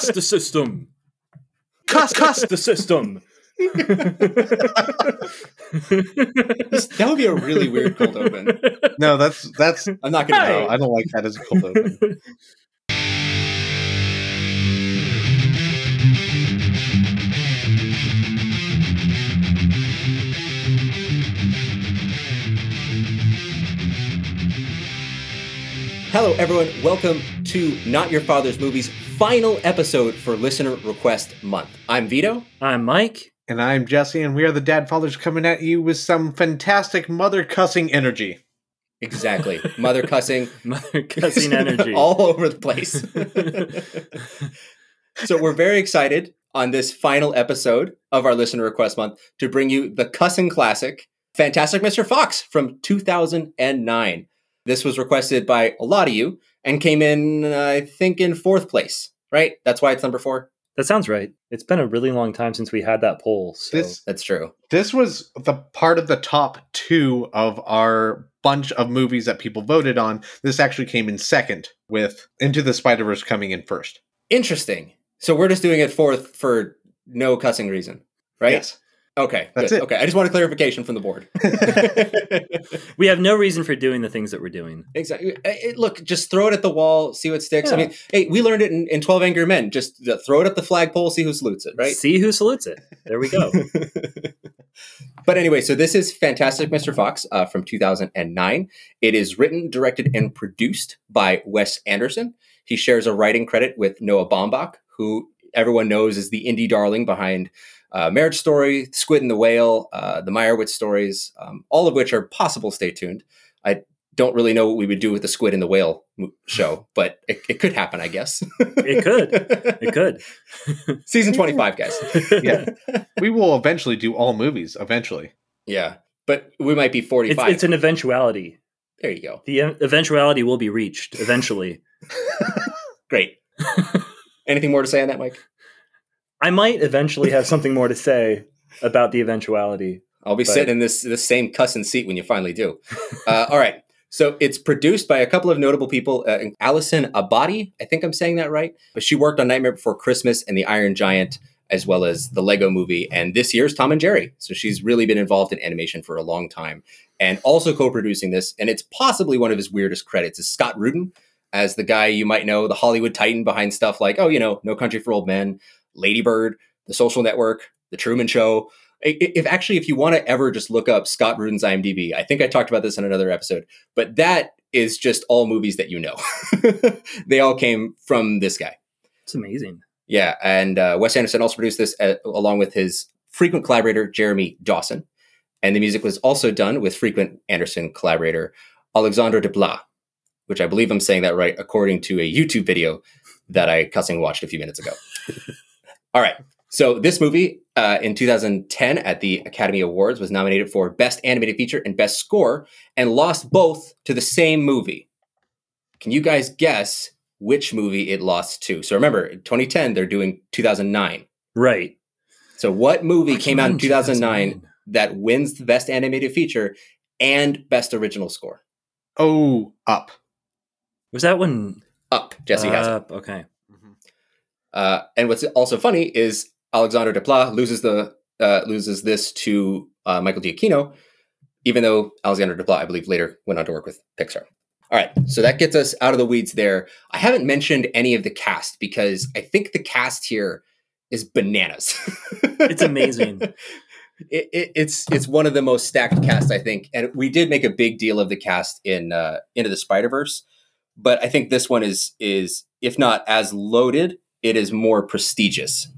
cuss the system. Cast, cuss the system. that would be a really weird cold open. No, that's that's. I'm not going to Hey. know. I don't like that as a cold open. Hello, everyone. Welcome to Not Your Father's Movies final episode for Listener Request Month. I'm Vito. I'm Mike. And I'm Jesse, and we are the Dad Fathers coming at you with some fantastic mother cussing energy. Exactly. Mother cussing. Mother cussing energy. all over the place. so we're very excited on this final episode of our listener request month to bring you the cussing classic, Fantastic Mr. Fox from 2009. This was requested by a lot of you and came in, I think, in fourth place. Right? That's why it's number four. that sounds right. It's been a really long time since we had that poll. So This That's true. this was the part of the top two of our bunch of movies that people voted on. This actually came in second, with Into the Spider Verse coming in first. Interesting. So we're just doing it fourth for no cussing reason, right? Yes. Okay. That's good. it. Okay. I just want a clarification from the board. we have no reason for doing the things that we're doing. Exactly. It- look, just throw it at the wall, see what sticks. I mean, hey, we learned it in, in 12 Angry Men. Just uh, throw it up the flagpole, see who salutes it, right? See who salutes it. There we go. but anyway, so this is Fantastic Mr. Fox uh, from 2009. It is written, directed, and produced by Wes Anderson. He shares a writing credit with Noah Baumbach, who everyone knows is the indie darling behind uh, Marriage Story, Squid and the Whale, uh, the Meyerowitz stories, um, all of which are possible. Stay tuned. I don't really know what we would do with the Squid and the Whale show, but it, it could happen, I guess. It could. It could. Season 25, guys. Yeah. we will eventually do all movies, eventually. Yeah. But we might be It's, 45. it's an eventuality. there you go. The eventuality will be reached eventually. Great. Anything more to say on that, Mike? I might eventually have something more to say about the eventuality. I'll be But- sitting in this this same cussing seat when you finally do. Uh, all right. So it's produced by a couple of notable people. Uh, Allison Abbate, I think I'm saying that right, but she worked on Nightmare Before Christmas and The Iron Giant, as well as the Lego Movie, and this year's Tom and Jerry. So she's really been involved in animation for a long time, and also co-producing this. And it's possibly one of his weirdest credits is Scott Rudin as the guy you might know, the Hollywood Titan behind stuff like, oh, you know, No Country for Old Men, Lady Bird, The Social Network, The Truman Show. If actually, if you want to ever just look up Scott Rudin's IMDb, I think I talked about this in another episode, but that is just all movies that you know. they all came from this guy. It's amazing. Yeah, and uh, Wes Anderson also produced this uh, along with his frequent collaborator Jeremy Dawson, and the music was also done with frequent Anderson collaborator Alexandre Desplat, which I believe I'm saying that right according to a YouTube video that I cussing watched a few minutes ago. All right, so this movie uh, in 2010 at the Academy Awards was nominated for Best Animated Feature and Best Score, and lost both to the same movie. Can you guys guess which movie it lost to? So remember, 2010, they're doing 2009. Right. So what movie What came out in in 2009 that wins the Best Animated Feature and Best Original Score? Oh, up. Was that when Up. Jesse has it. Up, Okay. Uh, and what's also funny is Alexander Desplat loses the uh, loses this to uh, Michael Giacchino, even though Alexander Desplat, I believe, later went on to work with Pixar. All right, so that gets us out of the weeds there. I haven't mentioned any of the cast because I think the cast here is bananas. It's amazing. it, it, it's it's one of the most stacked casts, I think, and we did make a big deal of the cast in uh, Into the Spider Verse, but I think this one is is if not as loaded, it is more prestigious.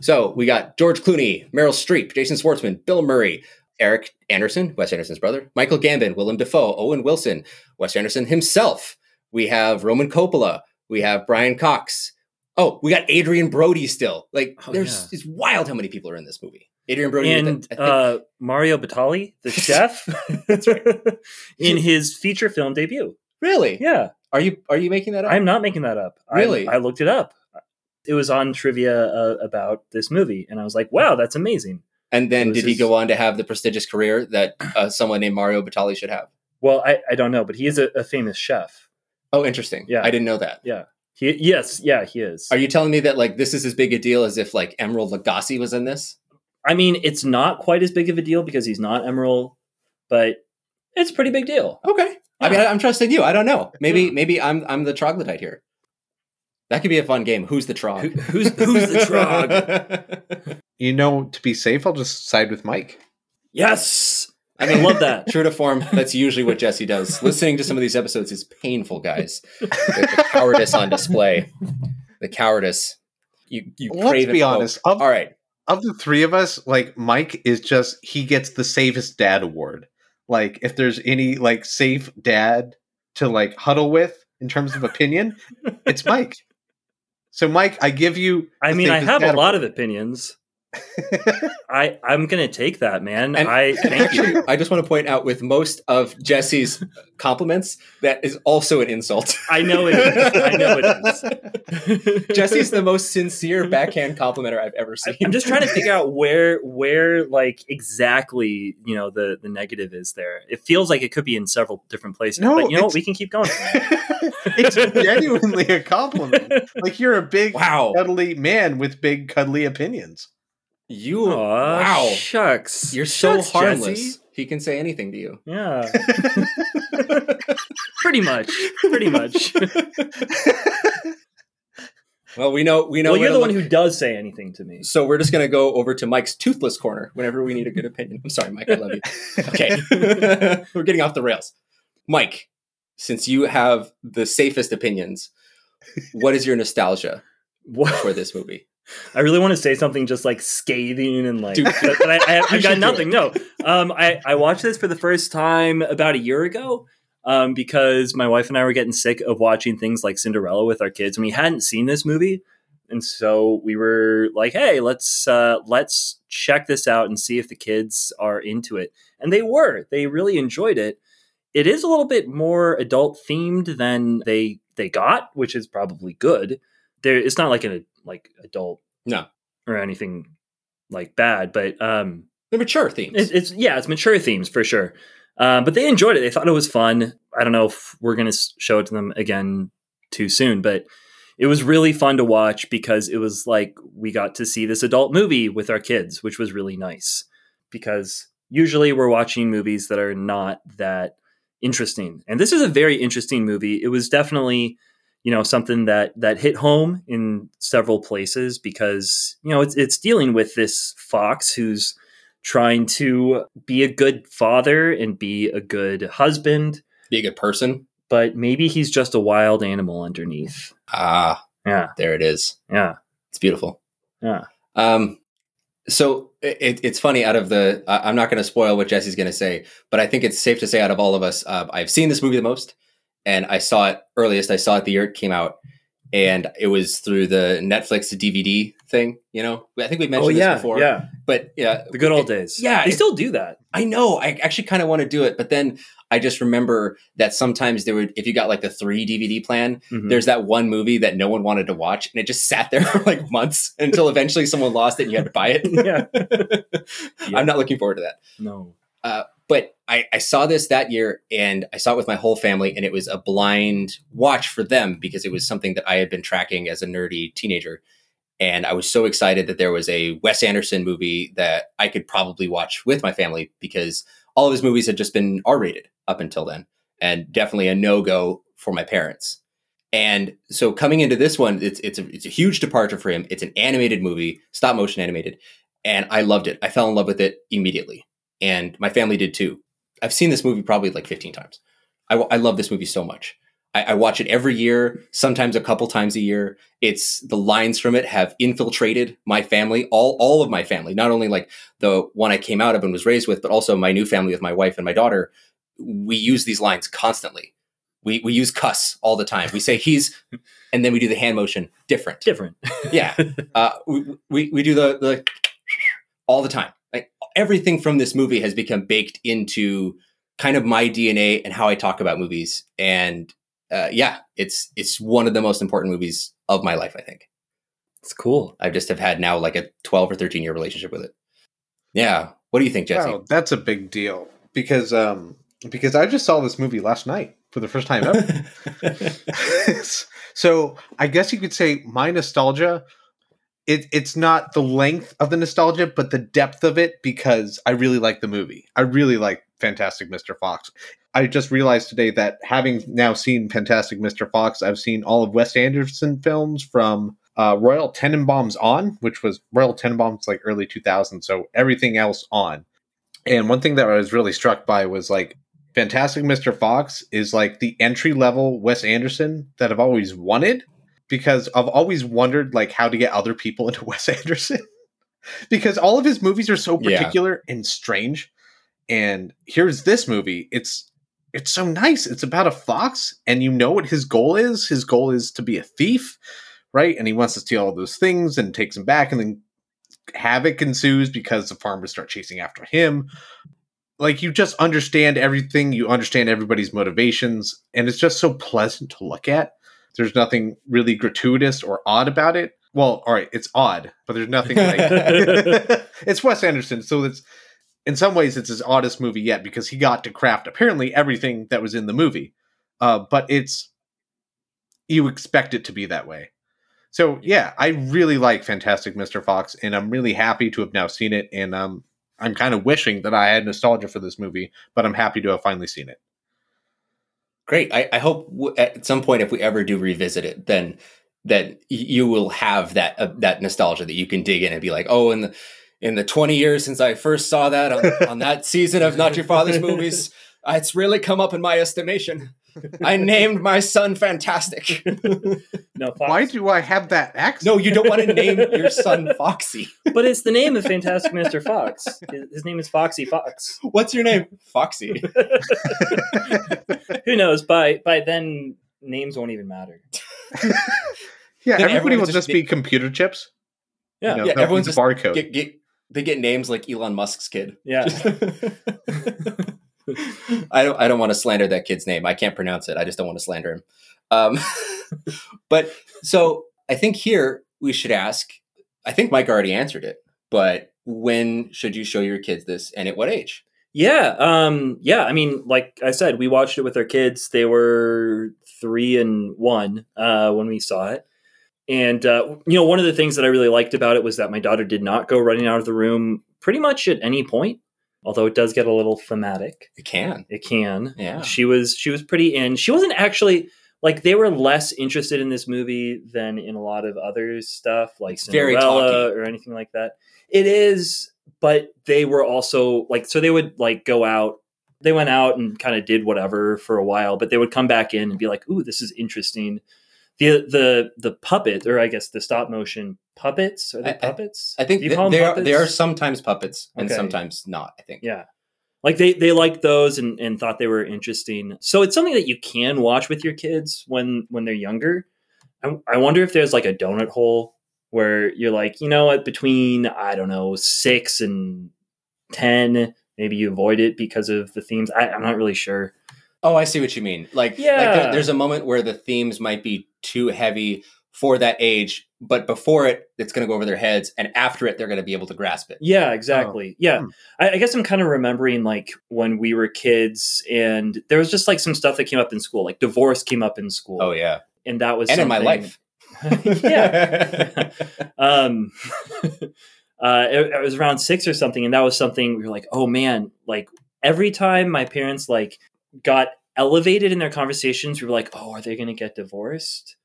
So we got George Clooney, Meryl Streep, Jason Schwartzman, Bill Murray, Eric Anderson, Wes Anderson's brother, Michael Gambon, Willem Dafoe, Owen Wilson, Wes Anderson himself. We have Roman Coppola. We have Brian Cox. Oh, we got Adrien Brody still. Like, Oh, there's yeah. it's wild how many people are in this movie. Adrien Brody, and I think- uh, Mario Batali, the chef, That's right. in his feature film debut. really? Yeah, Are you are you making that up? I'm not making that up. Really? I, looked it up. It was on trivia uh, about this movie, and I was like, "Wow, that's amazing." and then did he his- go on to have the prestigious career that uh, someone named Mario Batali should have? Well, I, I don't know, but he is a, a famous chef. Oh, interesting. Yeah. I didn't know that. Yeah. He, yes, yeah, he is. Are you telling me that like this is as big a deal as if like Emeril Lagasse was in this? I mean, it's not quite as big of a deal because he's not Emeril, but it's a pretty big deal. Okay. I mean, Yeah. I, I'm trusting you. I don't know. Maybe maybe I'm I'm the troglodyte here. That could be a fun game. Who's the trog? Who- who's- who's the trog? You know, to be safe, I'll just side with Mike. Yes, I I mean, love that. True to form, that's usually what Jesse does. Listening to some of these episodes is painful, guys. The, the cowardice on display. The cowardice. You you Let's crave be honest. Of, All right. of the three of us, like Mike is just he gets the safest dad award. Like if there's any like safe dad to like huddle with in terms of opinion, it's Mike. So Mike, I give you. I mean, I have a lot of opinions. I I'm gonna take that, man. And- I thank you. I just want to point out with most of Jesse's compliments, that is also an insult. I know it is. I know it is. Jesse's the most sincere backhand complimenter I've ever seen. I'm just trying to figure out where where like exactly you know the the negative is there. It feels like it could be in several different places. No, but you know what? We can keep going. it's genuinely a compliment. Like you're a big, Wow. cuddly man with big, cuddly opinions. You Aw, wow. shucks. You're so Shucks, harmless. Jesse. He can say anything to you. Yeah, pretty much. Pretty much. Well, we know we know. well, you're to the one who does say anything to me. So we're just gonna go over to Mike's toothless corner whenever we need a good opinion. I'm sorry, Mike. I love you. Okay, we're getting off the rails. Mike, since you have the safest opinions, what is your nostalgia What? for this movie? I really want to say something just like scathing and like, Dude. but, but I, I got nothing. No, um, I I watched this for the first time about a year ago. Um, because my wife and I were getting sick of watching things like Cinderella with our kids, and we hadn't seen this movie, and so we were like, "Hey, let's uh, let's check this out and see if the kids are into it." And they were. They really enjoyed it. It is a little bit more adult themed than they they got, which is probably good. There, it's not like an like adult No. or anything like bad, but um, The mature themes. it, it's yeah, it's mature themes for sure. Um, but they enjoyed it. They thought it was fun. I don't know if we're going to show it to them again too soon, but it was really fun to watch because it was like we got to see this adult movie with our kids, which was really nice. Because usually we're watching movies that are not that interesting, and this is a very interesting movie. It was definitely you know something that that hit home in several places because you know it's it's dealing with this fox who's trying to be a good father and be a good husband, Be a good person. but maybe he's just a wild animal underneath. Ah, Yeah, there it is. yeah, It's beautiful. yeah. Um, so it, it's funny. Out of the, I'm not going to spoil what Jesse's going to say, but I think it's safe to say, out of all of us, uh, I've seen this movie the most, and I saw it earliest. I saw it the year it came out, and it was through the Netflix DVD thing. You know, I think we mentioned oh yeah, this before. yeah. but yeah, The good old it- days. yeah, they it- still do that. I know. I actually kind of want to do it, but then I just remember that sometimes there would, if you got like the three DVD plan, Mhm. there's that one movie that no one wanted to watch, and it just sat there for like months until eventually someone lost it and you had to buy it. yeah. I'm not looking forward to that. No. But I, I saw this that year and I saw it with my whole family, and it was a blind watch for them because it was something that I had been tracking as a nerdy teenager. And I was so excited that there was a Wes Anderson movie that I could probably watch with my family because all of his movies had just been R rated up until then, and definitely a no go for my parents. And so coming into this one, it's it's a, it's a huge departure for him. It's an animated movie, stop motion animated, and I loved it. I fell in love with it immediately, and my family did too. I've seen this movie probably like 15 times. I, I love this movie so much. I, I watch it every year, sometimes a couple times a year. It's the lines from it have infiltrated my family, all all of my family, not only like the one I came out of and was raised with, but also my new family with my wife and my daughter. We use these lines constantly. We we use cuss all the time. We say he's, and then we do the hand motion different. Different. Yeah, uh, we, we we do the the all the time. Like everything from this movie has become baked into kind of my DNA and how I talk about movies. And uh, yeah, it's it's one of the most important movies of my life. I think It's cool. I just have had now like a twelve or thirteen year relationship with it. Yeah, what do you think, Jesse? Wow, that's a big deal because um, because I just saw this movie last night for the first time ever. so I guess you could say my nostalgia. It, it's not the length of the nostalgia, but the depth of it because I really like the movie. I really like Fantastic Mr. Fox. I just realized today that having now seen Fantastic Mr. Fox, I've seen all of Wes Anderson films from uh, Royal Tenenbaums on, which was Royal Tenenbaums like early 2000s, so everything else on. And one thing that I was really struck by was like Fantastic Mr. Fox is like the entry level Wes Anderson that I've always wanted because I've always wondered like how to get other people into Wes Anderson because all of his movies are so Yeah. particular and strange. And here's this movie. It's it's so nice. It's about a fox and you know what his goal is. His goal is to be a thief, right? And he wants to steal all those things and takes them back and then havoc ensues because the farmers start chasing after him like you just understand everything you understand everybody's motivations and it's just so pleasant to look at there's nothing really gratuitous or odd about it. Well all right it's odd but there's nothing like it's wes anderson so it's in some ways it's his oddest movie yet because he got to craft apparently everything that was in the movie. Uh, but it's you expect it to be that way. So yeah i really like fantastic mr fox and i'm really happy to have now seen it and um I'm kind of wishing that I had nostalgia for this movie, but I'm happy to have finally seen it. Great. I, I hope w- at some point, if we ever do revisit it, then that you will have that uh, that nostalgia that you can dig in and be like, oh, in the in the 20 years since I first saw that on, on that season of Not Your Father's Movies, uh, it's really come up in my estimation. I named my son Fantastic. No, Fox. Why do I have that accent? no, you don't want to name your son Foxy. but it's the name of Fantastic Mr. Fox. His his name is Foxy Fox. What's your name? Foxy. Who knows? By by then, names won't even matter. yeah, Then everybody will just just be- be computer chips. Yeah, you know, yeah, they'll everyone's be just barcode. Get, get, they get names like Elon Musk's kid. yeah. I don't. I don't want to slander that kid's name. I can't pronounce it. I just don't want to slander him. Um, but so I think here we should ask. I think Mike already answered it. But when should you show your kids this, and at what age? Yeah, um, yeah. I mean, like I said, we watched it with our kids. They were three and one uh, when we saw it, and uh, you know, one of the things that I really liked about it was that my daughter did not go running out of the room pretty much at any point. Although it does get a little thematic, It can. it can. Yeah. she was she was pretty in. She wasn't actually like they were less interested in this movie than in a lot of other stuff like Cinderella or anything like that. It is, but they were also like so they would like go out. They went out and kind of did whatever for a while, but they would come back in and be like, "Ooh, this is interesting." The the the puppet, or I guess the stop motion puppets, are they I- I- puppets? I think Do you th- call them they are. They are sometimes puppets and Okay. sometimes not. I think. Yeah. Like they they liked those and, and thought they were interesting. So it's something that you can watch with your kids when when they're younger. I, I wonder if there's like a donut hole where you're like, you know what, between I don't know six and ten, maybe you avoid it because of the themes. I, I'm not really sure. Oh, I see what you mean. Like, like Yeah. there- there's a moment where the themes might be too heavy for that age, but before it, it's going to go over their heads, and after it, they're going to be able to grasp it. Yeah, exactly. Yeah. Hmm. I, I guess I'm kind of remembering like when we were kids and there was just like some stuff that came up in school, like divorce came up in school. Oh yeah, And that was and in my life. yeah. um uh it, it was around six or something and that was something we were like oh man like every time my parents like got elevated in their conversations we were like oh are they gonna get divorced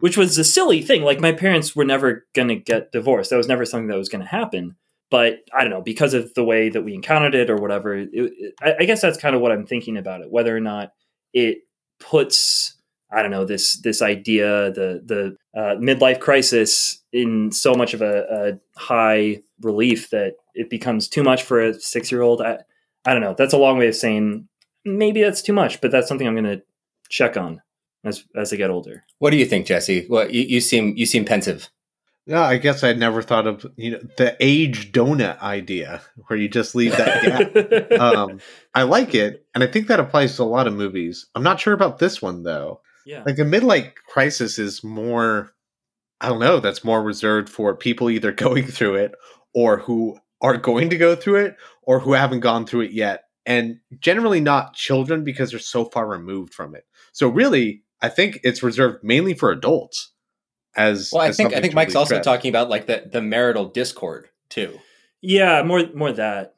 which was a silly thing. Like my parents were never gonna get divorced. That was never something that was gonna happen. But i don't know because of the way that we encountered it or whatever it, it, I, I guess that's kind of what i'm thinking about it whether or not it puts I don't know this this idea the the uh, midlife crisis in so much of a, a high relief that it becomes too much for a six year old. I I don't know. That's a long way of saying maybe that's too much, but that's something I'm going to check on as as I get older. What do you think, Jesse? Well, you, you seem you seem pensive. No, I guess I'd never thought of you know the age donut idea where you just leave that gap. um, I like it, and I think that applies to a lot of movies. I'm not sure about this one though. yeah, Like the midlife crisis is more, I don't know, that's more reserved for people either going through it or who are going to go through it or who haven't gone through it yet and generally not children because they're so far removed from it. So really, I think it's reserved mainly for adults. As well, I as think I think Mike's really also stress. talking about like the the marital discord too. Yeah, more more that.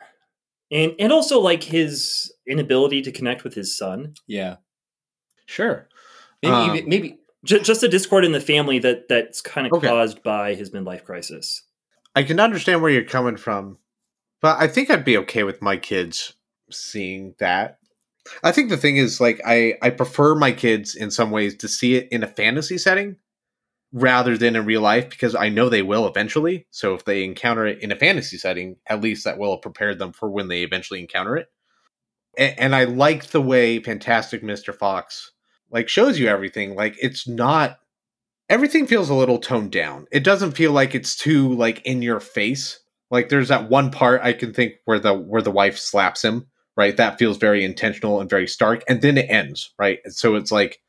And and also like his inability to connect with his son. Yeah, Sure. maybe Um, even, maybe Just, just a discord in the family that that's kind of Okay. caused by his midlife crisis. I can understand where you're coming from, but I think I'd be okay with my kids seeing that. I think the thing is like I I prefer my kids in some ways to see it in a fantasy setting rather than in real life because I know they will eventually. So if they encounter it in a fantasy setting, at least that will have prepared them for when they eventually encounter it. And, and I like the way Fantastic Mr. Fox like shows you everything. Like it's not everything feels a little toned down. It doesn't feel like it's too like in your face. Like there's that one part I can think where the where the wife slaps him, right? That feels very intentional and very stark and then it ends, right? So it's like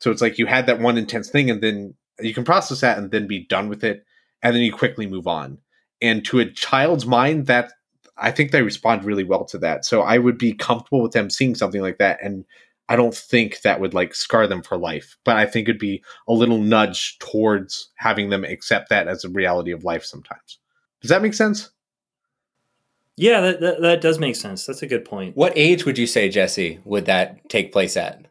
so it's like you had that one intense thing and then you can process that and then be done with it and then you quickly move on. And to a child's mind that I think they respond really well to that. So I would be comfortable with them seeing something like that and I don't think that would like scar them for life, but I think it'd be a little nudge towards having them accept that as a reality of life sometimes. Does that make sense? Yeah, that, that that does make sense. That's a good point. what age would you say, Jesse, would that take place at?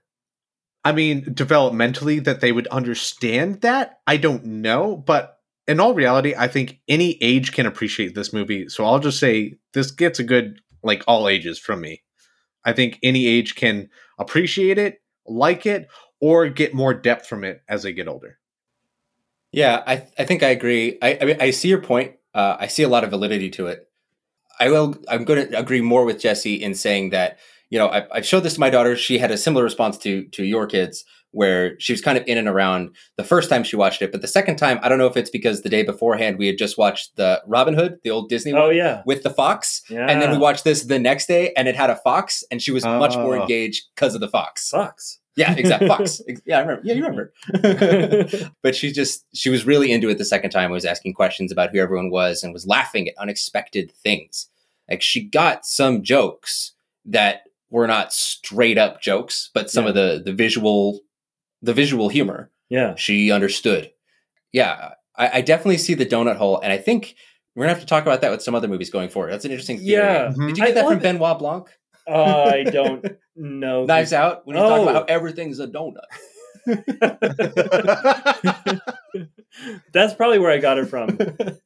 I mean, developmentally, that they would understand that, I don't know. But in all reality, I think any age can appreciate this movie. So I'll just say this gets a good, like, all ages from me. I think any age can appreciate it, like it, or get more depth from it as they get older. Yeah, I I think I agree. I I, mean, I see your point. Uh, I see a lot of validity to it. I will. I'm going to agree more with Jesse in saying that you know I, I showed this to my daughter. She had a similar response to to your kids, where she was kind of in and around the first time she watched it, but the second time I don't know if it's because the day beforehand we had just watched the Robin Hood, the old Disney Oh one yeah, with the fox, yeah. and then we watched this the next day, and it had a fox, and she was much more Oh. engaged because of the fox. sucks. Yeah, exactly. Fox. Yeah, I remember. Yeah, you remember. but she just she was really into it the second time. Was asking questions about who everyone was and was laughing at unexpected things. Like she got some jokes that were not straight up jokes, but some Yeah. of the the visual the visual humor Yeah, she understood. Yeah, I, I definitely see the donut hole, and I think we're gonna have to talk about that with some other movies going forward. That's an interesting theory. Yeah. Mhm. Did you get I that from it. Benoit Blanc? Uh, I don't know. Knives Out when talking Oh. about how everything's a donut. That's probably where I got it from.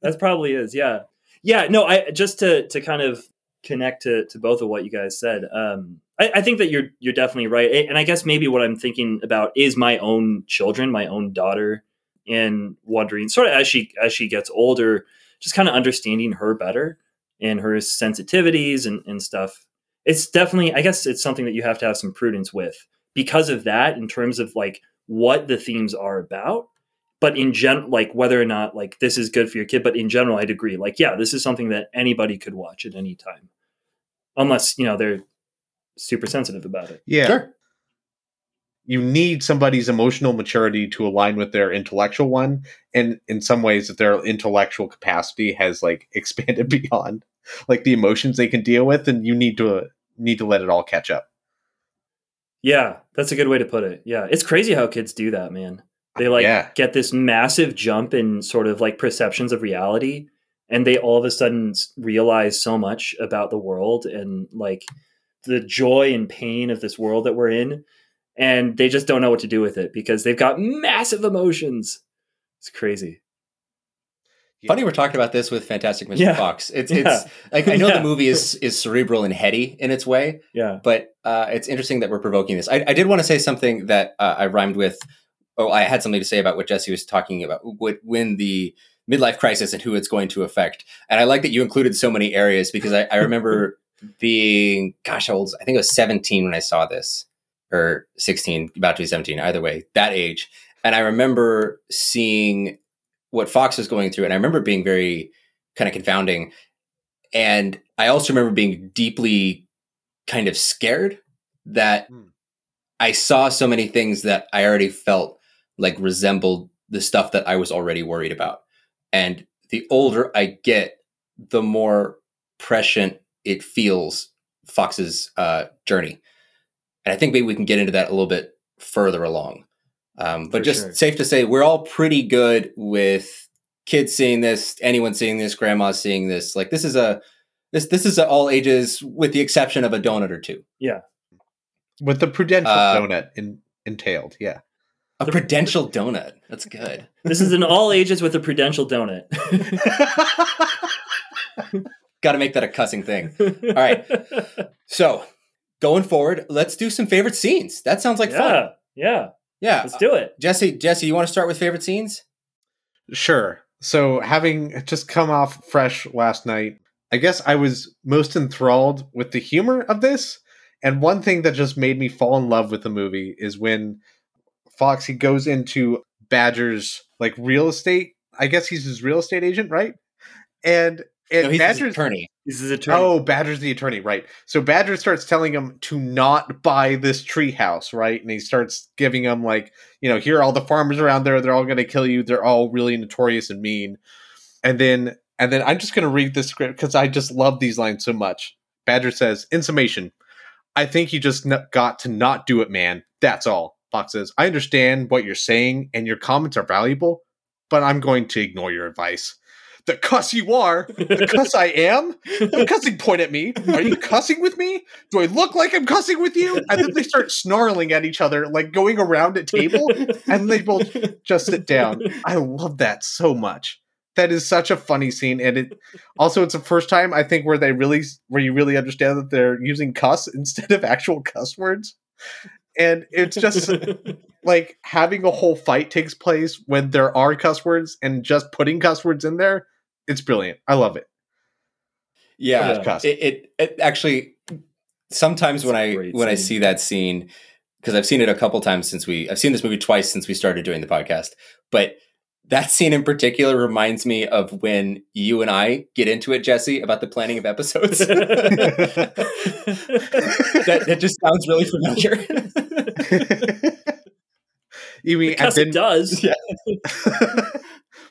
That's probably is. Yeah, yeah. No, I just to to kind of connect to to both of what you guys said. Um, I, I think that you're you're definitely right, and I guess maybe what I'm thinking about is my own children, my own daughter, and wondering sort of as she as she gets older, just kind of understanding her better and her sensitivities and and stuff. It's definitely, I guess, it's something that you have to have some prudence with because of that in terms of like what the themes are about but in general like whether or not like this is good for your kid but in general i'd agree like yeah this is something that anybody could watch at any time unless you know they're super sensitive about it yeah. Sure. You need somebody's emotional maturity to align with their intellectual one. And in some ways, that their intellectual capacity has like expanded beyond like the emotions they can deal with, and you need to need to let it all catch up. yeah that's a good way to put it yeah it's crazy how kids do that man they like Yeah. get this massive jump in sort of like perceptions of reality and they all of a sudden realize so much about the world and like the joy and pain of this world that we're in and they just don't know what to do with it because they've got massive emotions it's crazy Funny we're talking about this with Fantastic Mr. Yeah. Fox. It's Yeah. it's like I know Yeah. the movie is is cerebral and heady in its way, yeah but uh, it's interesting that we're provoking this. I, I did want to say something that uh, I rhymed with. Oh, I had something to say about what Jesse was talking about what, when the midlife crisis and who it's going to affect. And I like that you included so many areas because I, I remember being, gosh, old? I think I was 17 when I saw this, or 16, about to be 17, either way, that age. And I remember seeing what Fox was going through, and I remember being very kind of confounding. And I also remember being deeply kind of scared that Hmm. I saw so many things that I already felt like resembled the stuff that I was already worried about. And the older I get, the more prescient it feels Fox's uh, journey, and I think maybe we can get into that a little bit further along. Um, but For just sure. safe to say, we're all pretty good with kids seeing this, anyone seeing this, grandma seeing this. Like this is a this this is a all ages, with the exception of a donut or two. Yeah, With the prudential Uh, donut in, entailed, yeah. A prudential donut. That's good. This is an all ages with a prudential donut. Got to make that a cussing thing. All right. So going forward, let's do some favorite scenes. That sounds like yeah, fun. yeah. Yeah. Let's do it. Jesse, Jesse, you want to start with favorite scenes? Sure. So, having just come off fresh last night, I guess I was most enthralled with the humor of this. And one thing that just made me fall in love with the movie is when Foxy goes into Badger's like real estate. I guess he's his real estate agent, right? And and no, he's his attorney. This is attorney. Oh, Badger's the attorney, right? So Badger starts telling him to not buy this treehouse, right? And he starts giving him like, you know, here are all the farmers around there. They're all going to kill you. They're all really notorious and mean. And then, and then I'm just going to read the script because I just love these lines so much. Badger says, in summation, I think you just n- got to not do it, man. That's all. Fox says, I understand what you're saying and your comments are valuable, but I'm going to ignore your advice. The cuss you are, the cuss I am. Don't cussing point at me. Are you cussing with me? Do I look like I'm cussing with you? And then they start snarling at each other, like going around a table, and they both just sit down. I love that so much. That is such a funny scene, and it also it's the first time I think where they really where you really understand that they're using cuss instead of actual cuss words, and it's just like having a whole fight takes place when there are cuss words and just putting cuss words in there. It's brilliant. I love it. Yeah, it, it, it actually sometimes when It's a I great when I see that scene because I've seen it a couple times since we I've seen this movie twice since we started doing the podcast, but that scene in particular reminds me of when you and I get into it, Jesse, about the planning of episodes. that, that just sounds really familiar. you mean Because and it does. Yeah.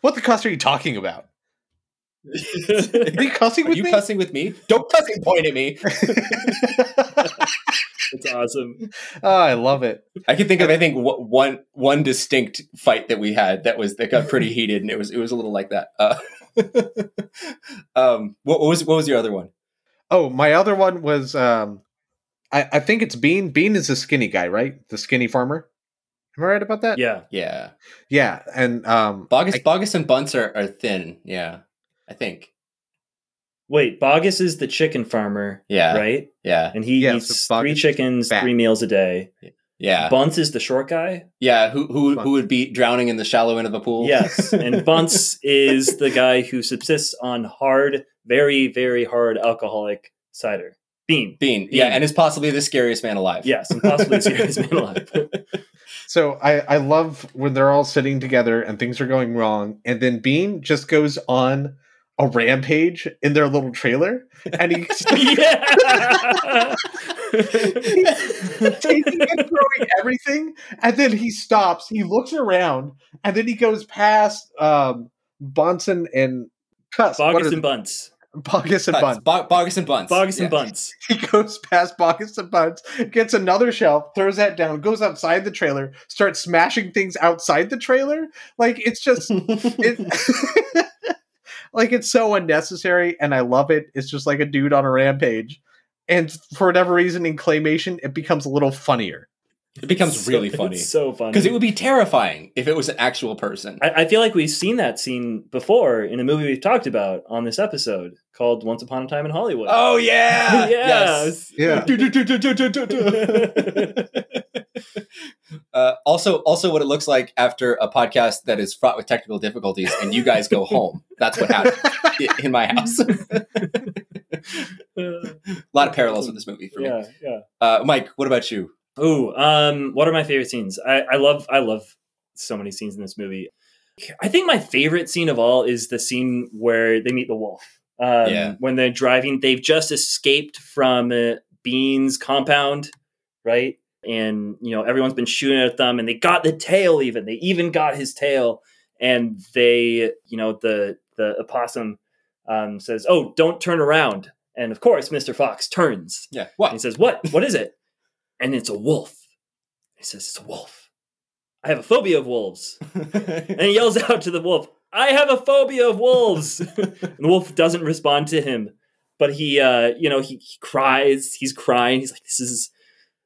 what the cost are you talking about? Are you cussing Are with you me? cussing with me? Don't cussing point at me. It's awesome. oh, I love it. I can think of I think one one distinct fight that we had that was that got pretty heated, and it was it was a little like that. Uh, um, what, what was what was your other one? Oh, my other one was um I, I think it's Bean. Bean is the skinny guy, right? The skinny farmer. Am I right about that? Yeah. Yeah, Yeah. And um Bogus I- Bogus and Bunce are, are thin. Yeah, I think. Wait, Bogus is the chicken farmer, Yeah, right? yeah, And he Yeah, eats so three chickens, fat. three meals a day. yeah, Bunce is the short guy. yeah. Who who Bunce. who would be drowning in the shallow end of the pool? Yes, and Bunce is the guy who subsists on hard, very, very hard alcoholic cider. Bean. Bean. Yeah, and is possibly the scariest man alive. Yes, and possibly the scariest man alive. so I, I love when they're all sitting together and things are going wrong, and then Bean just goes on a rampage in their little trailer and he's yeah. taking and throwing everything, and then he stops. He looks around, and then he goes past um, Bunsen and Cuss. What Bogus are and they? Bunce. Bogus and Bunce. Bunce. Bo- Bogus and Bunce. Bogus Yeah. and Bunce. He goes past Bogus and Bunce, gets another shelf, throws that down, goes outside the trailer, starts smashing things outside the trailer. Like it's just it, like it's so unnecessary, and I love it. It's just like a dude on a rampage. And for whatever reason, in claymation, it becomes a little funnier. It becomes So- really it's funny so funny. because it would be terrifying if it was an actual person. I, I feel like we've seen that scene before in a movie we've talked about on this episode called Once Upon a Time in Hollywood. Oh yeah, yes. Yeah. uh, also, also, what it looks like after a podcast that is fraught with technical difficulties, and you guys go home. That's what happened in my house. a lot of parallels with this movie for me. yeah, yeah. Uh, Mike, what about you? Oh, um, what are my favorite scenes? I, I love I love so many scenes in this movie. I think my favorite scene of all is the scene where they meet the wolf. Um, Yeah. When they're driving, they've just escaped from uh, Bean's compound, right? And you know everyone's been shooting at them, and they got the tail. Even they even got his tail, and they, you know, the the opossum um, says, "Oh, don't turn around." And of course, Mr. Fox turns Yeah. and What? he says, What? What is it? And it's a wolf. He says, It's a wolf. I have a phobia of wolves. And he yells out to the wolf, I have a phobia of wolves. and the wolf doesn't respond to him. But he uh, you know, he, he cries, he's crying, he's like, This is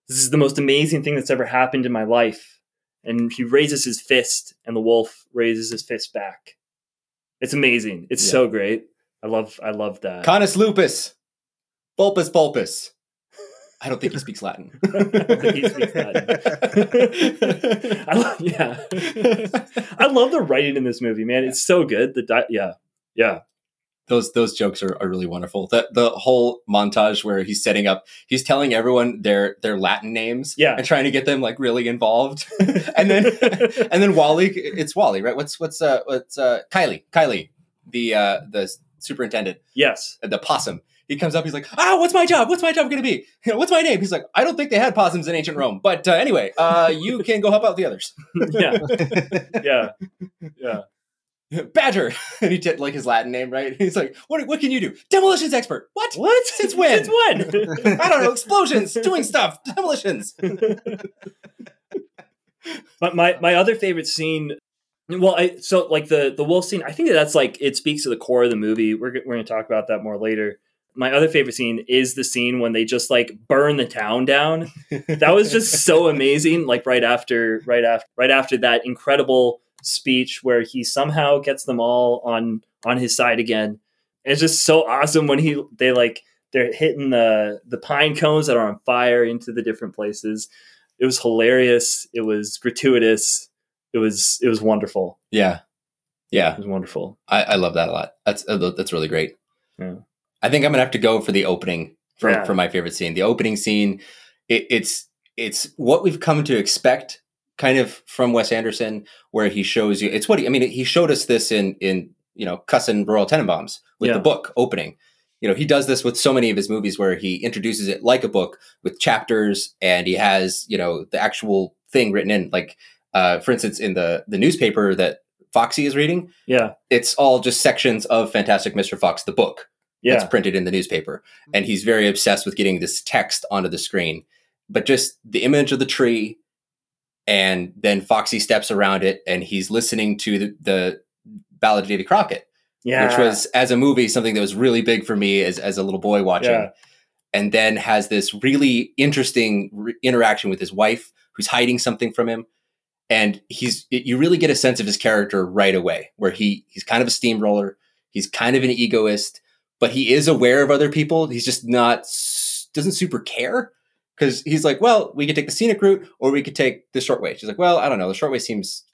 this is the most amazing thing that's ever happened in my life. And he raises his fist, and the wolf raises his fist back. It's amazing. It's Yeah. so great. I love I love that. Canis lupus. Vulpes vulpes. I don't think he speaks Latin. I don't think he speaks I love, yeah. I love the writing in this movie, man. It's so good. The di- yeah, yeah, those those jokes are, are really wonderful. The the whole montage where he's setting up, he's telling everyone their their Latin names, Yeah. and trying to get them like really involved. and then and then Wally, it's Wally, right? What's what's uh what's uh Kylie, Kylie, the uh the superintendent, yes, the possum. He comes up, he's like, "Ah, what's my job? What's my job going to be? You know, what's my name?" He's like, "I don't think they had possums in ancient Rome, but uh, anyway, uh, you can go help out the others." yeah, yeah, yeah. Badger, and he did like his Latin name, right? He's like, "What? What can you do? Demolitions expert. What? What? Since when? Since when? I don't know. Explosions, doing stuff, demolitions." but my my other favorite scene. Well, I so like the the wolf scene. I think that's like it speaks to the core of the movie. We're we're going to talk about that more later. My other favorite scene is the scene when they just like burn the town down. that was just so amazing like right after right after right after that incredible speech where he somehow gets them all on on his side again it's just so awesome when he they like they're hitting the the pine cones that are on fire into the different places it was hilarious it was gratuitous it was it was wonderful yeah, yeah. it was wonderful I, I love that a lot. That's uh, that's really great. Yeah. I think I'm gonna have to go for the opening for, Yeah. for my favorite scene. The opening scene, it, it's it's what we've come to expect, kind of from Wes Anderson, where he shows you. It's what he. I mean, he showed us this in in you know Cussin Royal Tenenbaums with Yeah. the book opening. You know, he does this with so many of his movies where he introduces it like a book with chapters, and he has you know the actual thing written in. Like, uh, for instance, in the the newspaper that Foxy is reading, yeah it's all just sections of Fantastic Mr. Fox, the book yeah that's printed in the newspaper. And mm-hmm. he's very obsessed with getting this text onto the screen. But just the image of the tree, and then Foxy steps around it, and he's listening to the, the Ballad of Davy Crockett, yeah which was, as a movie, something that was really big for me as, as a little boy watching. Yeah. And then has this really interesting re- interaction with his wife, who's hiding something from him. And he's you really get a sense of his character right away, where he he's kind of a steamroller, he's kind of an egoist, but he is aware of other people. He's just not doesn't super care because he's like, well, we could take the scenic route or we could take the short way. She's like, well, I don't know, the short way seems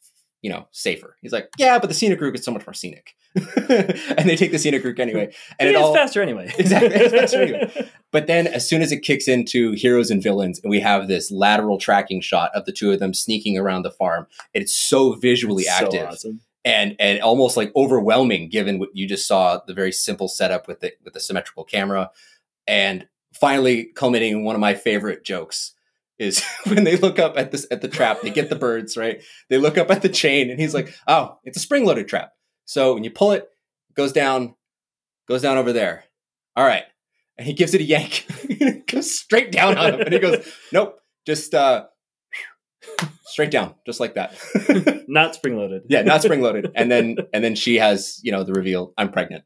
you know safer. He's like, yeah, but the scenic route is so much more scenic, and they take the scenic route anyway. And it it's all faster anyway Exactly, it's faster anyway. But then, as soon as it kicks into heroes and villains, and we have this lateral tracking shot of the two of them sneaking around the farm, it's so visually It's so active awesome. And and almost like overwhelming, given what you just saw the very simple setup with the with the symmetrical camera, and finally culminating in one of my favorite jokes is when they look up at this at the trap, they get the birds right. They look up at the chain, and he's like, "Oh, it's a spring loaded trap. So when you pull it, it goes down, goes down over there. All right." And he gives it a yank, it goes straight down on him, and he goes, "Nope, just uh, straight down, just like that." not spring loaded yeah, not spring loaded. And then and then she has you know the reveal, "I'm pregnant."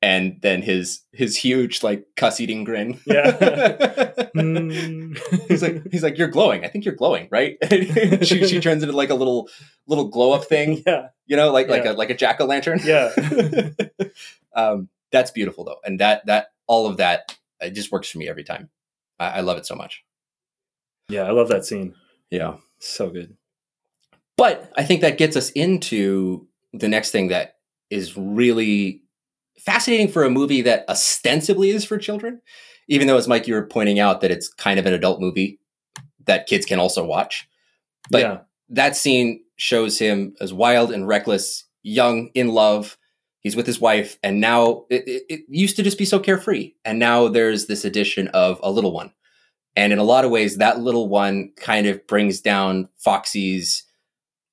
And then his his huge like cuss eating grin. Yeah. Mm. he's like he's like you're glowing. I think you're glowing, right? she she turns into like a little little glow up thing, yeah you know, like like a like a jack o' lantern. yeah um, that's beautiful though, and that that all of that it just works for me every time. I, I love it so much. yeah i love that scene Yeah, so good but I think that gets us into the next thing that is really fascinating for a movie that ostensibly is for children, even though, as Mike, you were pointing out, that it's kind of an adult movie that kids can also watch. But yeah that scene shows him as wild and reckless, young, in love. He's with his wife, and now it, it, it used to just be so carefree. And now there's this addition of a little one. And in a lot of ways, that little one kind of brings down Foxy's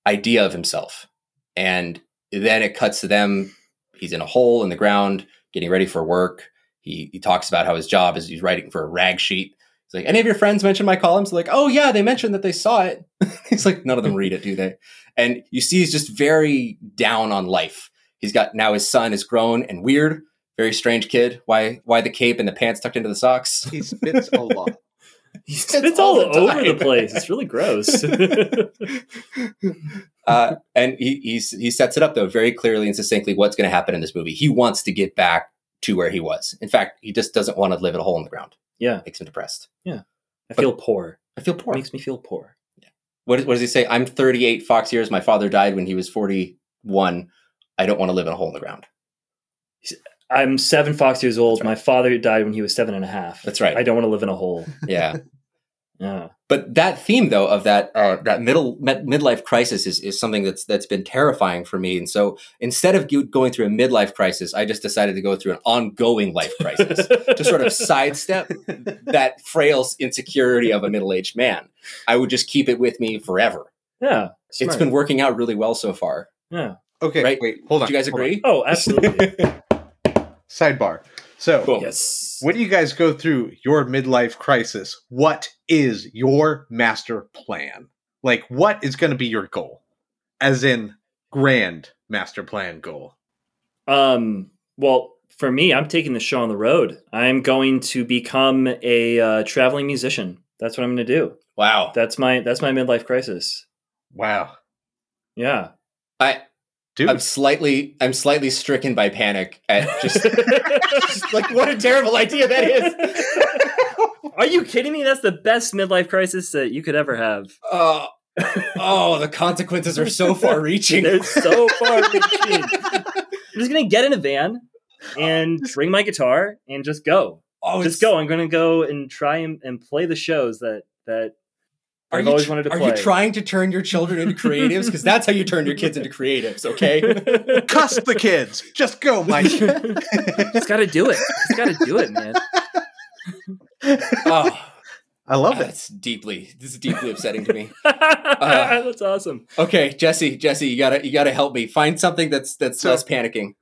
idea of himself. And then it cuts to them. He's in a hole in the ground, getting ready for work. he he talks about how his job is he's writing for a rag sheet. He's like, any of your friends mentioned my columns? Like, oh yeah, they mentioned that they saw it. he's like, none of them read it, do they? And you see, he's just very down on life. He's got now his son is grown and weird, very strange kid. Why why the cape and the pants tucked into the socks? He spits a lot. He spits spits all all, the over time. the place. It's really gross. uh, and he he's, he sets it up though very clearly and succinctly what's going to happen in this movie. He wants to get back to where he was. In fact, he just doesn't want to live at a hole in the ground. yeah, makes him depressed. Yeah, I feel poor. I feel poor. It Makes me feel poor. Yeah. What, what does he say? I'm 38 Fox years. My father died when he was 41. I don't want to live in a hole in the ground. I'm seven fox years old. That's My father died when he was seven and a half. That's right. I don't want to live in a hole. Yeah. Yeah. but that theme though of that uh, that middle mid- midlife crisis is, is something that's that's been terrifying for me and so instead of going through a midlife crisis i just decided to go through an ongoing life crisis to sort of sidestep that frail insecurity of a middle-aged man i would just keep it with me forever Yeah. it's been working out really well so far Yeah. Okay, Right? wait, hold on. do you guys hold on. agree Oh, absolutely. Sidebar. So, Boom. yes. when you guys go through your midlife crisis, what is your master plan? Like, what is going to be your goal? As in, grand master plan goal. Um. Well, for me, I'm taking the show on the road. I'm going to become a uh, traveling musician. That's what I'm going to do. wow That's my that's my midlife crisis. Wow. Yeah. i Dude, i'm slightly i'm slightly stricken by panic at just, just like what a terrible idea that is Are you kidding me? That's the best midlife crisis that you could ever have. Oh, oh, the consequences are so far reaching. They're so far reaching. I'm just gonna get in a van oh, and bring my guitar and just go. oh, just it's- go. I'm gonna go and try and, and play the shows that that Are I've you, always wanted to are play. you trying to turn your children into creatives? Because that's how you turn your kids into creatives, okay? cuss the kids. Just go, Mike. just gotta do it. Just gotta do it, man. Oh, I love it. that's deeply, this is deeply upsetting to me. Uh, That's awesome. Okay, Jesse, Jesse, you gotta, you gotta help me find something that's that's So- less panicking.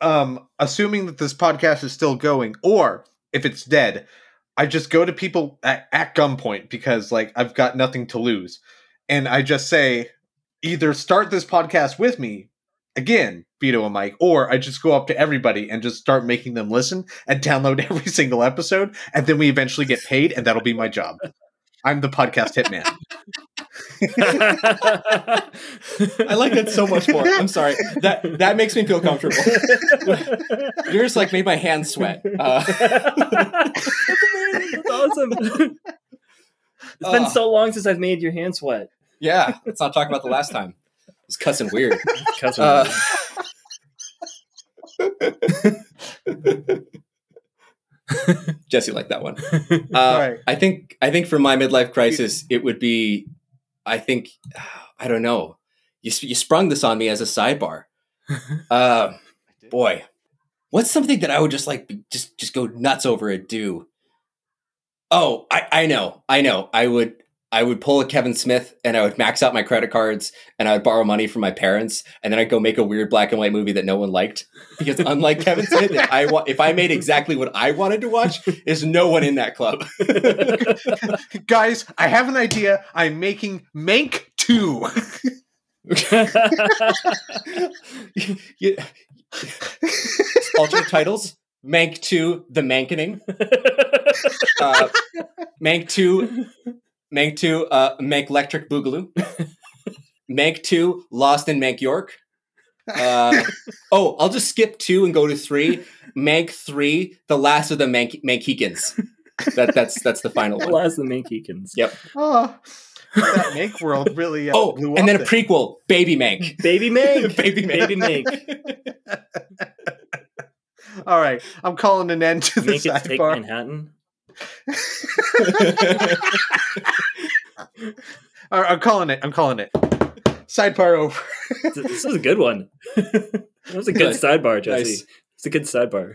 um, assuming that this podcast is still going, or if it's dead, I just go to people at, at gunpoint because like I've got nothing to lose, and I just say either start this podcast with me again, Vito and Mike, or I just go up to everybody and just start making them listen and download every single episode, and then we eventually get paid, and that'll be my job. I'm the podcast hitman. I like that so much more. I'm sorry. That that makes me feel comfortable. Yours like made my hands sweat. Uh, That's awesome. It's been Oh. so long since I've made your hand sweat. yeah, let's not talk about the last time. It's cussing weird. Cousin. Uh, Jesse liked that one. Uh, Right. I think I think for my midlife crisis, it would be, I think, I don't know. You you sprung this on me as a sidebar. Uh, boy, what's something that I would just like just just go nuts over and do? Oh, I I know, I know. I would I would pull a Kevin Smith and I would max out my credit cards and I would borrow money from my parents and then I'd go make a weird black and white movie that no one liked because unlike Kevin Smith, if I wa- if I made exactly what I wanted to watch, there's no one in that club. Guys, I have an idea. I'm making Mank 2. You- alternate titles: Mank Two, The Mankening, uh, Mank Two, Mank Two, uh, Mank Electric Boogaloo, Mank Two, Lost in Mank York. Uh, oh, I'll just skip two and go to three. Mank Three, The Last of the Mank Mankikans. That that's that's the final one. Last of the Mankikans. Yep. Oh, that Mank world really uh, Oh, blew and then up a prequel, Baby Mank. Baby Mank. Baby Mank. Baby Mank. All right, I'm calling an end to the Make it take. Manhattan. I'm calling it. I'm calling it. Sidebar over. This is a good one. that was a good sidebar, Jesse. Nice. It's a good sidebar.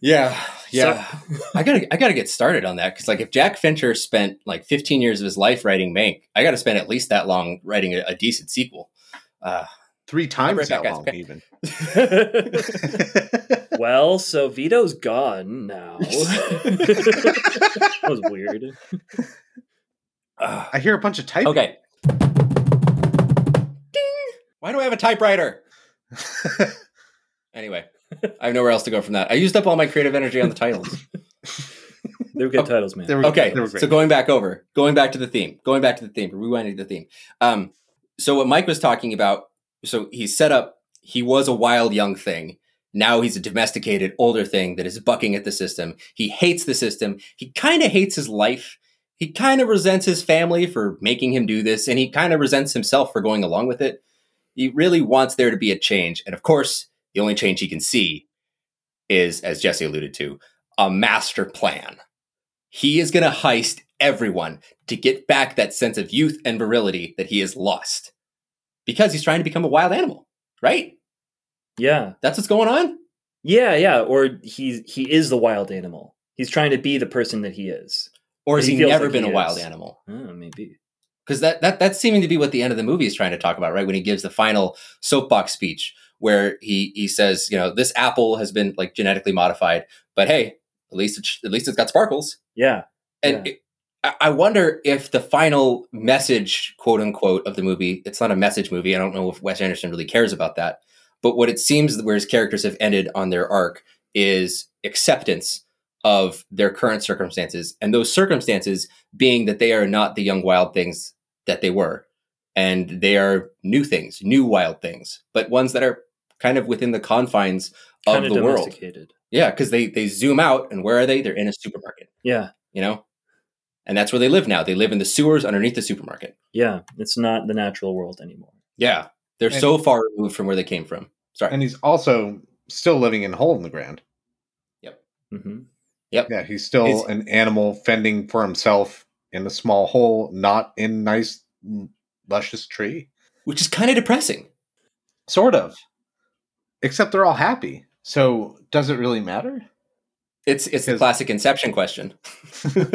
Yeah, yeah. I gotta, I gotta get started on that because, like, if Jack Fincher spent like 15 years of his life writing Mank, I got to spend at least that long writing a, a decent sequel. Uh, Three times right that back, long, guys. even. well, so Vito's gone now. that was weird. I hear a bunch of typing. okay. Ding! Why do I have a typewriter? Anyway, I have nowhere else to go from that. I used up all my creative energy on the titles. They were good Okay. titles, man. They were- Okay, they were great. so going back over, going back to the theme, going back to the theme, rewinding the theme. Um, so what Mike was talking about, so he's set up. He was a wild young thing. Now he's a domesticated older thing that is bucking at the system. He hates the system. He kind of hates his life. He kind of resents his family for making him do this, and he kind of resents himself for going along with it. He really wants there to be a change, and of course, the only change he can see is, as Jesse alluded to, a master plan. He is going to heist everyone to get back that sense of youth and virility that he has lost because he's trying to become a wild animal, right? yeah, That's what's going on. yeah, yeah. Or he's he is the wild animal. He's trying to be the person that he is. Or has He he, never like been he a wild animal? Oh, maybe. Because that, that that's seeming to be what the end of the movie is trying to talk about, right? When he gives the final soapbox speech where he he says, you know, this apple has been like genetically modified, but hey, at least it's, at least it's got sparkles. Yeah. And Yeah. it, I wonder if the final message, quote unquote, of the movie, it's not a message movie. I don't know if Wes Anderson really cares about that. But what it seems where his characters have ended on their arc is acceptance of their current circumstances. And those circumstances being that they are not the young wild things that they were. And they are new things, new wild things, but ones that are kind of within the confines of Kind of the world. Yeah, because they they zoom out and where are they? They're in a supermarket Yeah. you know and that's where they live now they live in the sewers underneath the supermarket Yeah. It's not the natural world anymore. yeah they're And- so far removed from where they came from sorry And he's also still living in a hole in the ground. hmm Yep. Yeah, he's still Is- an animal fending for himself in a small hole, not in nice, mm, luscious tree. which is kind of depressing Sort of. Except they're all happy. So does it really matter? It's it's the classic inception question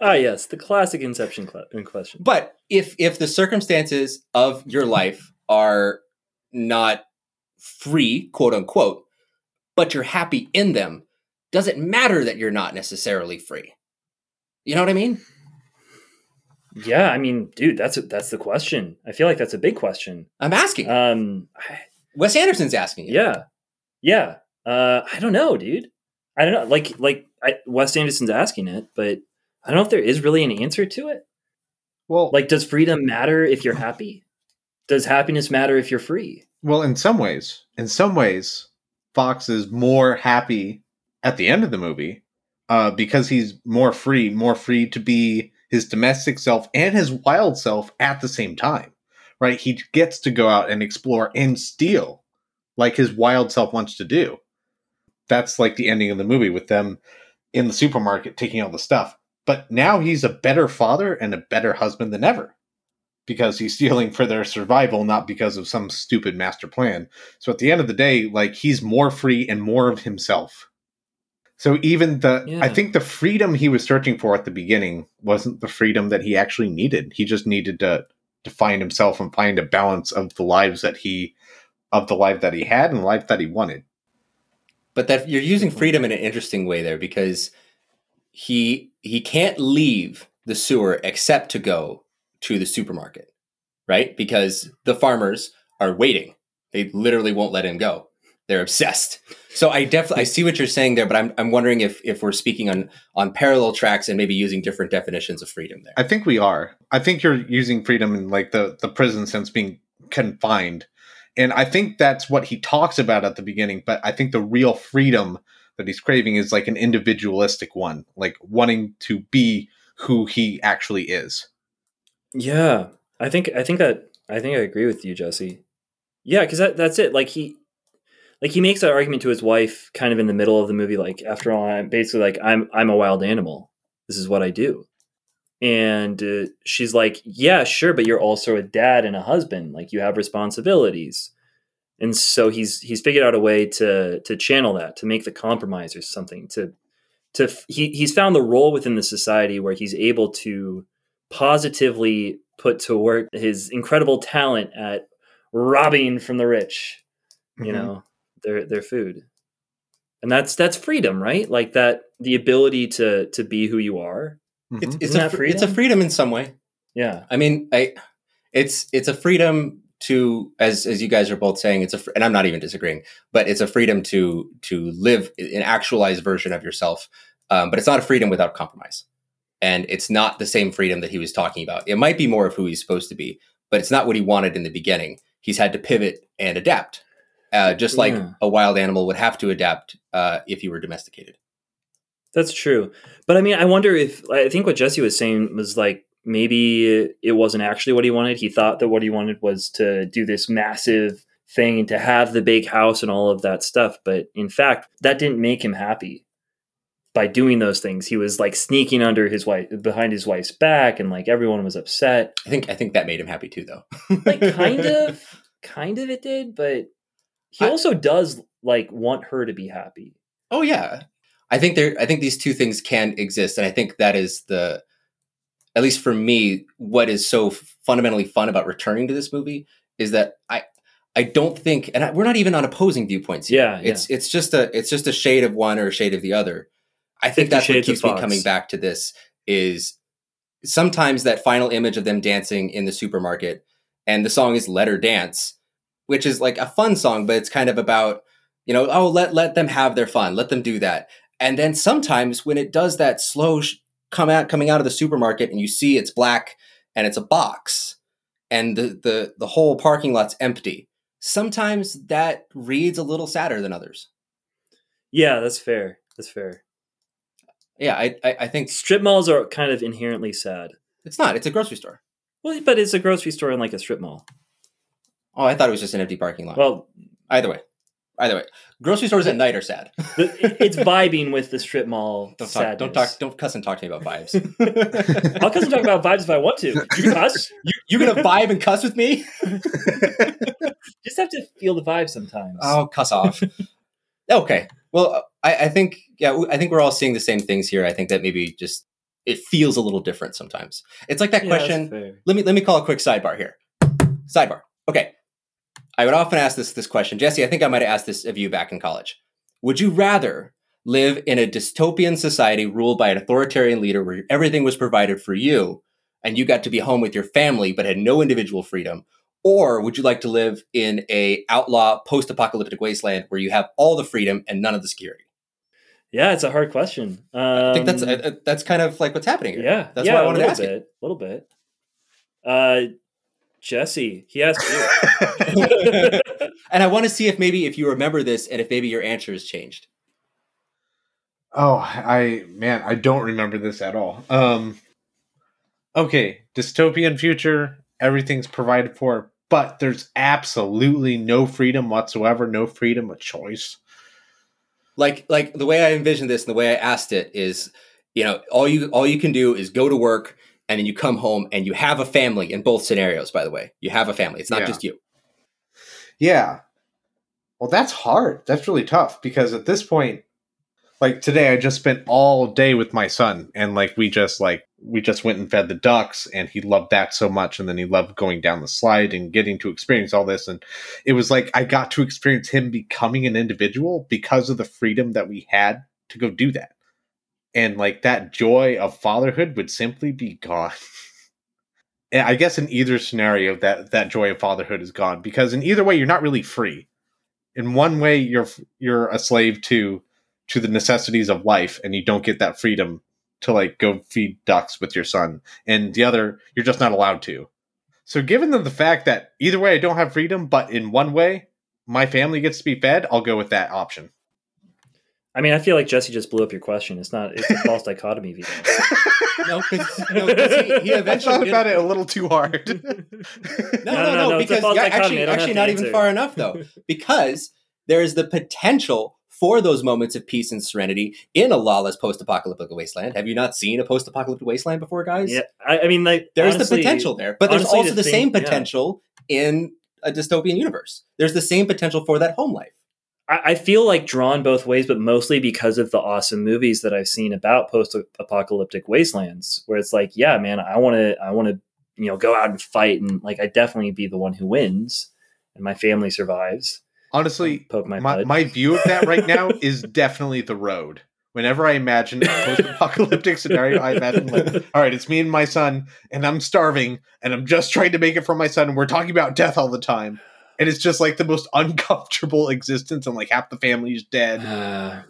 Ah, yes, the classic Inception cl- question. but if if the circumstances of your life are not free quote unquote but you're happy in them does it matter that you're not necessarily free you know what i mean Yeah, I mean, dude, that's a, that's the question. I feel like that's a big question. i'm asking Um, I- wes anderson's asking it. yeah, yeah. Uh, I don't know, dude. I don't know. Like, like I, Wes Anderson's asking it, but I don't know if there is really an answer to it. well, Like, does freedom matter if you're happy? Does happiness matter if you're free? well, in some ways, in some ways, Fox is more happy at the end of the movie uh, because he's more free, more free to be his domestic self and his wild self at the same time. Right? He gets to go out and explore and steal like his wild self wants to do. That's like the ending of the movie with them in the supermarket taking all the stuff. But now he's a better father and a better husband than ever because he's stealing for their survival, not because of some stupid master plan. So at the end of the day, like he's more free and more of himself. So even the Yeah. I think the freedom he was searching for at the beginning wasn't the freedom that he actually needed. He just needed to to find himself and find a balance of the lives that he of the life that he had and the life that he wanted. but that you're using freedom in an interesting way there because he he can't leave the sewer except to go to the supermarket right because the farmers are waiting they literally won't let him go they're obsessed so i definitely i see what you're saying there but i'm, I'm wondering if if we're speaking on on parallel tracks and maybe using different definitions of freedom there I think we are. I think you're using freedom in like the the prison sense being confined. And I think that's what he talks about at the beginning, but I think the real freedom that he's craving is like an individualistic one, like wanting to be who he actually is. Yeah, I think I think that I think I agree with you, Jesse. Yeah, because that, that's it. Like he, like he makes that argument to his wife, kind of in the middle of the movie. Like after all, I'm basically like I'm I'm a wild animal. This is what I do, and uh, she's like, yeah, sure, but you're also a dad and a husband. Like you have responsibilities, and so he's he's figured out a way to to channel that, to make the compromise or something. To to he he's found the role within the society where he's able to positively put to work his incredible talent at robbing from the rich you Mhm. know, their their food. And that's that's freedom, right? Like that the ability to to be who you are. Mhm. It's, it's a that it's a freedom? freedom in some way. Yeah. I mean, I it's it's a freedom to as as you guys are both saying it's a and I'm not even disagreeing, but it's a freedom to to live an actualized version of yourself. Um, but it's not a freedom without compromise, and it's not the same freedom that he was talking about. It might be more of who he's supposed to be, but it's not what he wanted in the beginning. He's had to pivot and adapt, uh, just like Yeah. a wild animal would have to adapt uh, if he were domesticated. That's true. But I mean, I wonder if I think what Jesse was saying was like maybe it wasn't actually what he wanted. He thought that what he wanted was to do this massive thing and to have the big house and all of that stuff. But in fact, that didn't make him happy. By doing those things, he was like sneaking under his wife behind his wife's back, and like everyone was upset. I think I think that made him happy too, though. Like kind of, kind of it did, but he I- also does like want her to be happy. Oh yeah. I think there I think these two things can exist and I think that is the at least for me what is so fundamentally fun about returning to this movie is that I I don't think and I, we're not even on opposing viewpoints here. Yeah, yeah. It's it's just a it's just a shade of one or a shade of the other. I think that's what keeps me coming back to this is sometimes that final image of them dancing in the supermarket and the song is Let Her Dance, which is like a fun song, but it's kind of about, you know, oh, let let them have their fun, let them do that. And then sometimes when it does that slow sh- come out coming out of the supermarket and you see it's black and it's a box and the the the whole parking lot's empty. Sometimes that reads a little sadder than others. Yeah, that's fair. That's fair. Yeah, I I, I think Strip malls are kind of inherently sad. it's not. It's a grocery store. Well, but it's a grocery store in like a strip mall. Oh, I thought it was just an empty parking lot. Well, either way, either way, grocery stores at night are sad. it's vibing with the strip mall Don't talk, don't talk, don't cuss and talk to me about vibes. I'll cuss and talk about vibes if I want to. You can cuss. you, you gonna vibe and cuss with me? Just have to feel the vibe sometimes. Oh, cuss off. okay. Well, I, I think yeah, I think we're all seeing the same things here. I think that maybe just it feels a little different sometimes. It's like that Yeah, question. Let me let me call a quick sidebar here. Sidebar. Okay. I would often ask this this question, Jesse. I think I might have asked this of you back in college. Would you rather live in a dystopian society ruled by an authoritarian leader where everything was provided for you and you got to be home with your family but had no individual freedom? Or would you like to live in a outlaw post-apocalyptic wasteland where you have all the freedom and none of the security? Yeah, it's a hard question. Um, I think that's uh, that's kind of like what's happening here. yeah. that's yeah, why I wanted to ask you. A little bit. Uh, Jesse, he asked you. and I want to see if maybe if you remember this and if maybe your answer has changed. Oh, I man, I don't remember this at all. Um Okay, dystopian future, everything's provided for, but there's absolutely no freedom whatsoever, no freedom of choice. like like the way I envisioned this and the way I asked it is, you know, all you all you can do is go to work and then you come home and you have a family in both scenarios. By the way, you have a family. It's not Yeah. just you. Yeah. Well, that's hard. That's really tough because at this point, like today, I just spent all day with my son, and like we just like we just went and fed the ducks, and he loved that so much, and then he loved going down the slide and getting to experience all this, and it was like I got to experience him becoming an individual because of the freedom that we had to go do that, and like that joy of fatherhood would simply be gone. I guess in either scenario, that that joy of fatherhood is gone because in either way, you're not really free. In one way, you're you're a slave to to the necessities of life, and you don't get that freedom to like go feed ducks with your son. And the other, you're just not allowed to. So, given the, the fact that either way, I don't have freedom, but in one way, my family gets to be fed, I'll go with that option. I mean, I feel like Jesse just blew up your question. It's not. It's a false dichotomy. Vito. No, because no, 'cause he, he I eventually thought about it a little too hard. No, No, no, no, no, no, it's a because false yeah, actually, don't actually not even far enough though, because there is the potential for those moments of peace and serenity in a lawless post-apocalyptic wasteland. Have you not seen a post-apocalyptic wasteland before, guys? yeah, I, I mean, like There's honestly, the potential there, but there's honestly, also to the think- same yeah. potential in a dystopian universe. There's the same potential for that home life. I, I feel like drawn both ways, but mostly because of the awesome movies that I've seen about post-apocalyptic wastelands, where it's like, yeah, man, I want to, I want to, you know, go out and fight, and like, I definitely be the one who wins, and my family survives. Honestly, Poke my, my, my view of that right now is definitely the road. Whenever I imagine a post-apocalyptic scenario, I imagine like, all right, it's me and my son, and I'm starving, and I'm just trying to make it for my son, and we're talking about death all the time, and it's just like the most uncomfortable existence, and like half the family's dead. Uh,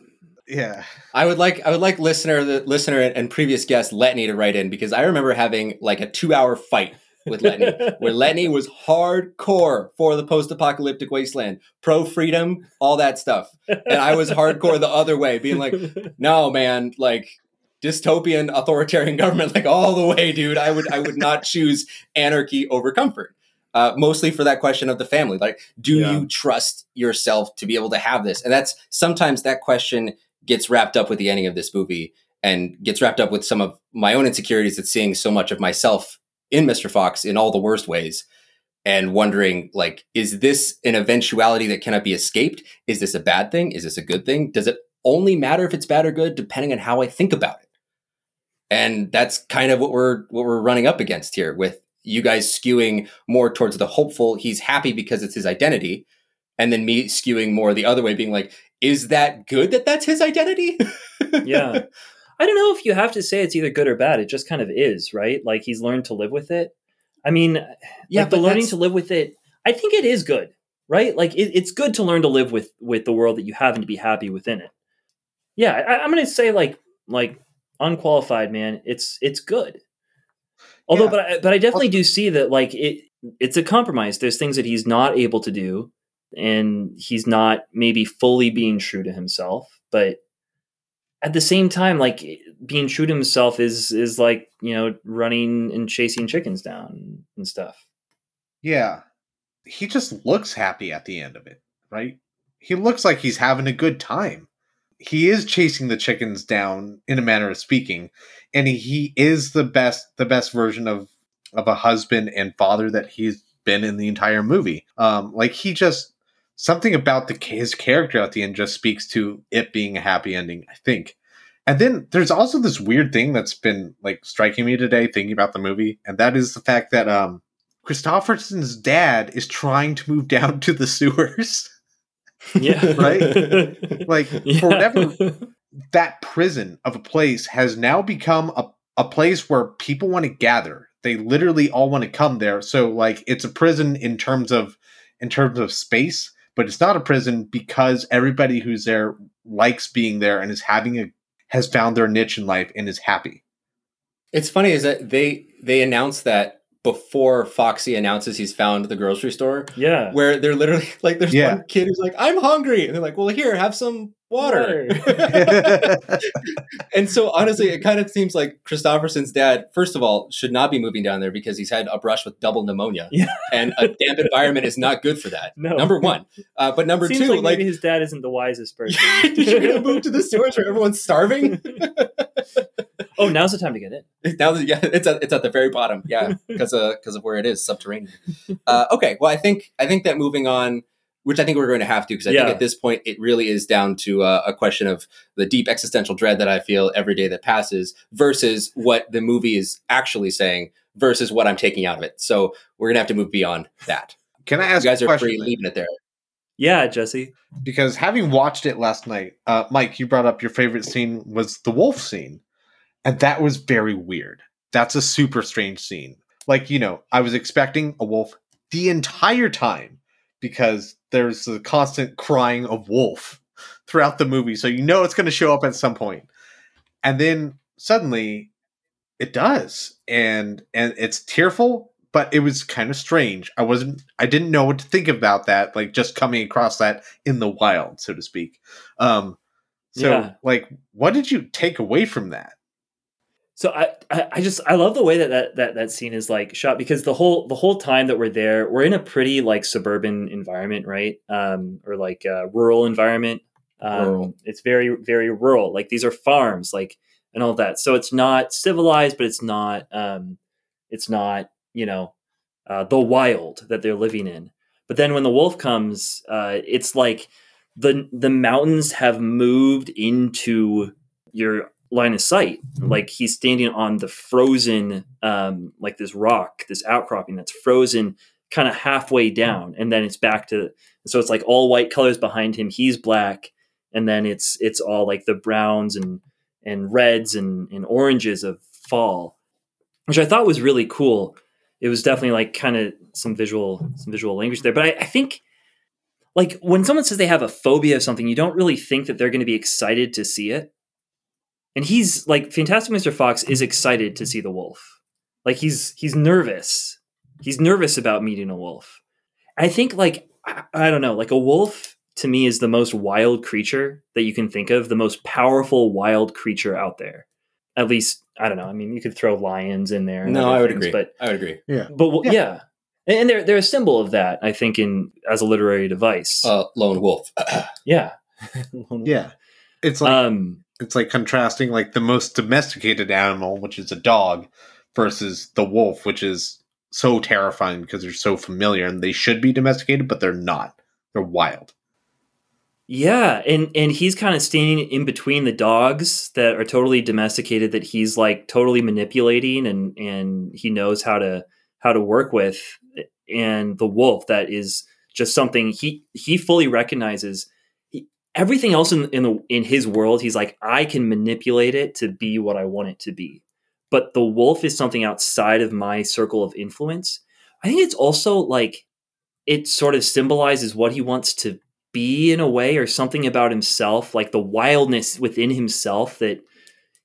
Yeah, I would like I would like listener the listener and previous guest Letney to write in because I remember having like a two hour fight with Letney where Letney was hardcore for the post apocalyptic wasteland, pro freedom, all that stuff, and I was hardcore the other way, being like, no man, like dystopian authoritarian government, like all the way, dude. I would I would not choose anarchy over comfort. Uh, mostly for that question of the family, like, do Yeah. you trust yourself to be able to have this? And that's sometimes that question gets wrapped up with the ending of this movie and gets wrapped up with some of my own insecurities at seeing so much of myself in Mr. Fox in all the worst ways and wondering like is this an eventuality that cannot be escaped is this a bad thing is this a good thing does it only matter if it's bad or good depending on how i think about it and that's kind of what we're what we're running up against here with you guys skewing more towards the hopeful he's happy because it's his identity and then me skewing more the other way being like is that good that that's his identity yeah. I don't know if you have to say it's either good or bad. It just kind of is, right? Like he's learned to live with it. I mean, yeah like the learning that's- to live with it. I think it is good, right? Like it, it's good to learn to live with with the world that you have and to be happy within it. Yeah, I, I'm going to say like like unqualified, man. It's it's good. Although, Yeah. but I, but I definitely do see that like it it's a compromise. There's things that he's not able to do, and he's not maybe fully being true to himself. But at the same time, like being true to himself is is like you know running and chasing chickens down and stuff. yeah. He just looks happy at the end of it, right? He looks like he's having a good time. He is chasing the chickens down, in a manner of speaking, and he, is the best the best version of of a husband and father that he's been in the entire movie. Um, like he just something about the his character at the end just speaks to it being a happy ending. I think. And then there's also this weird thing that's been like striking me today thinking about the movie, and that is the fact that um Kristofferson's dad is trying to move down to the sewers. Yeah. Right? Like, for whatever that prison of a place has now become a, a place where people want to gather. They literally all want to come there. So like it's a prison in terms of in terms of space, but it's not a prison because everybody who's there likes being there and is having a has found their niche in life and is happy. It's funny is that they they announced that before Foxy announces he's found the grocery store, Yeah. where they're literally like, there's Yeah. one kid who's like, "I'm hungry," and they're like, "Well, here, have some water." and so honestly, it kind of seems like Kristofferson's dad, first of all, should not be moving down there because he's had a brush with double pneumonia, Yeah. and a damp environment is not good for that. No. Number one, uh, but number Seems two, like, like, maybe his dad isn't the wisest person. you're gonna move to the sewers where everyone's starving. oh, now's the time to get in. now yeah, it's at it's at the very bottom. Yeah, because of because of where it is subterranean. Uh, okay, well, I think I think that moving on, which I think we're going to have to, because I Yeah. think at this point it really is down to uh, a question of the deep existential dread that I feel every day that passes versus what the movie is actually saying versus what I'm taking out of it. So we're gonna have to move beyond that. Can I ask? You ask guys a are question? free leaving it there. Yeah, Jesse. because having watched it last night, uh, Mike, you brought up your favorite scene was the wolf scene, and that was very weird. That's a super strange scene. Like you know, I was expecting a wolf the entire time because there's the constant crying of wolf throughout the movie, so you know it's going to show up at some point, and then suddenly it does, and and it's tearful. But it was kind of strange. I wasn't. I didn't know what to think about that. Like just coming across that in the wild, so to speak. Um, so, Yeah. like, what did you take away from that? So I, I just I love the way that, that that that scene is like shot because the whole the whole time that we're there we're in a pretty like suburban environment right? Um or like a rural environment. Um, Rural. it's very very rural. Like these are farms like and all that. So it's not civilized but it's not um it's not you know uh, the wild that they're living in. But then when the wolf comes uh it's like the the mountains have moved into your line of sight like he's standing on the frozen um like this rock this outcropping that's frozen kind of halfway down, and then it's back to so it's like all white colors behind him. He's black, and then it's it's all like the browns and and reds and, and oranges of fall, which I thought was really cool. It was definitely like kind of some visual some visual language there, but I, I think like when someone says they have a phobia of something, you don't really think that they're going to be excited to see it. And he's like Fantastic Mr. Fox is excited to see the wolf. Like he's he's nervous. He's nervous about meeting a wolf. I think like I, I don't know, like a wolf to me is the most wild creature that you can think of, the most powerful wild creature out there. At least I don't know. I mean, you could throw lions in there. and No, I would things, agree. But I would agree. Yeah. but well, Yeah. yeah. And and they're they're a symbol of that, I think, in as a literary device. Uh, lone wolf. yeah. Yeah. It's like um it's like contrasting like the most domesticated animal, which is a dog, versus the wolf, which is so terrifying because they're so familiar and they should be domesticated, but they're not. They're wild. Yeah, and and he's kind of standing in between the dogs that are totally domesticated that he's like totally manipulating and and he knows how to how to work with and the wolf that is just something he he fully recognizes everything else in in the in his world he's like I can manipulate it to be what I want it to be. But the wolf is something outside of my circle of influence. I think it's also like it sort of symbolizes what he wants to be in a way or something about himself like the wildness within himself that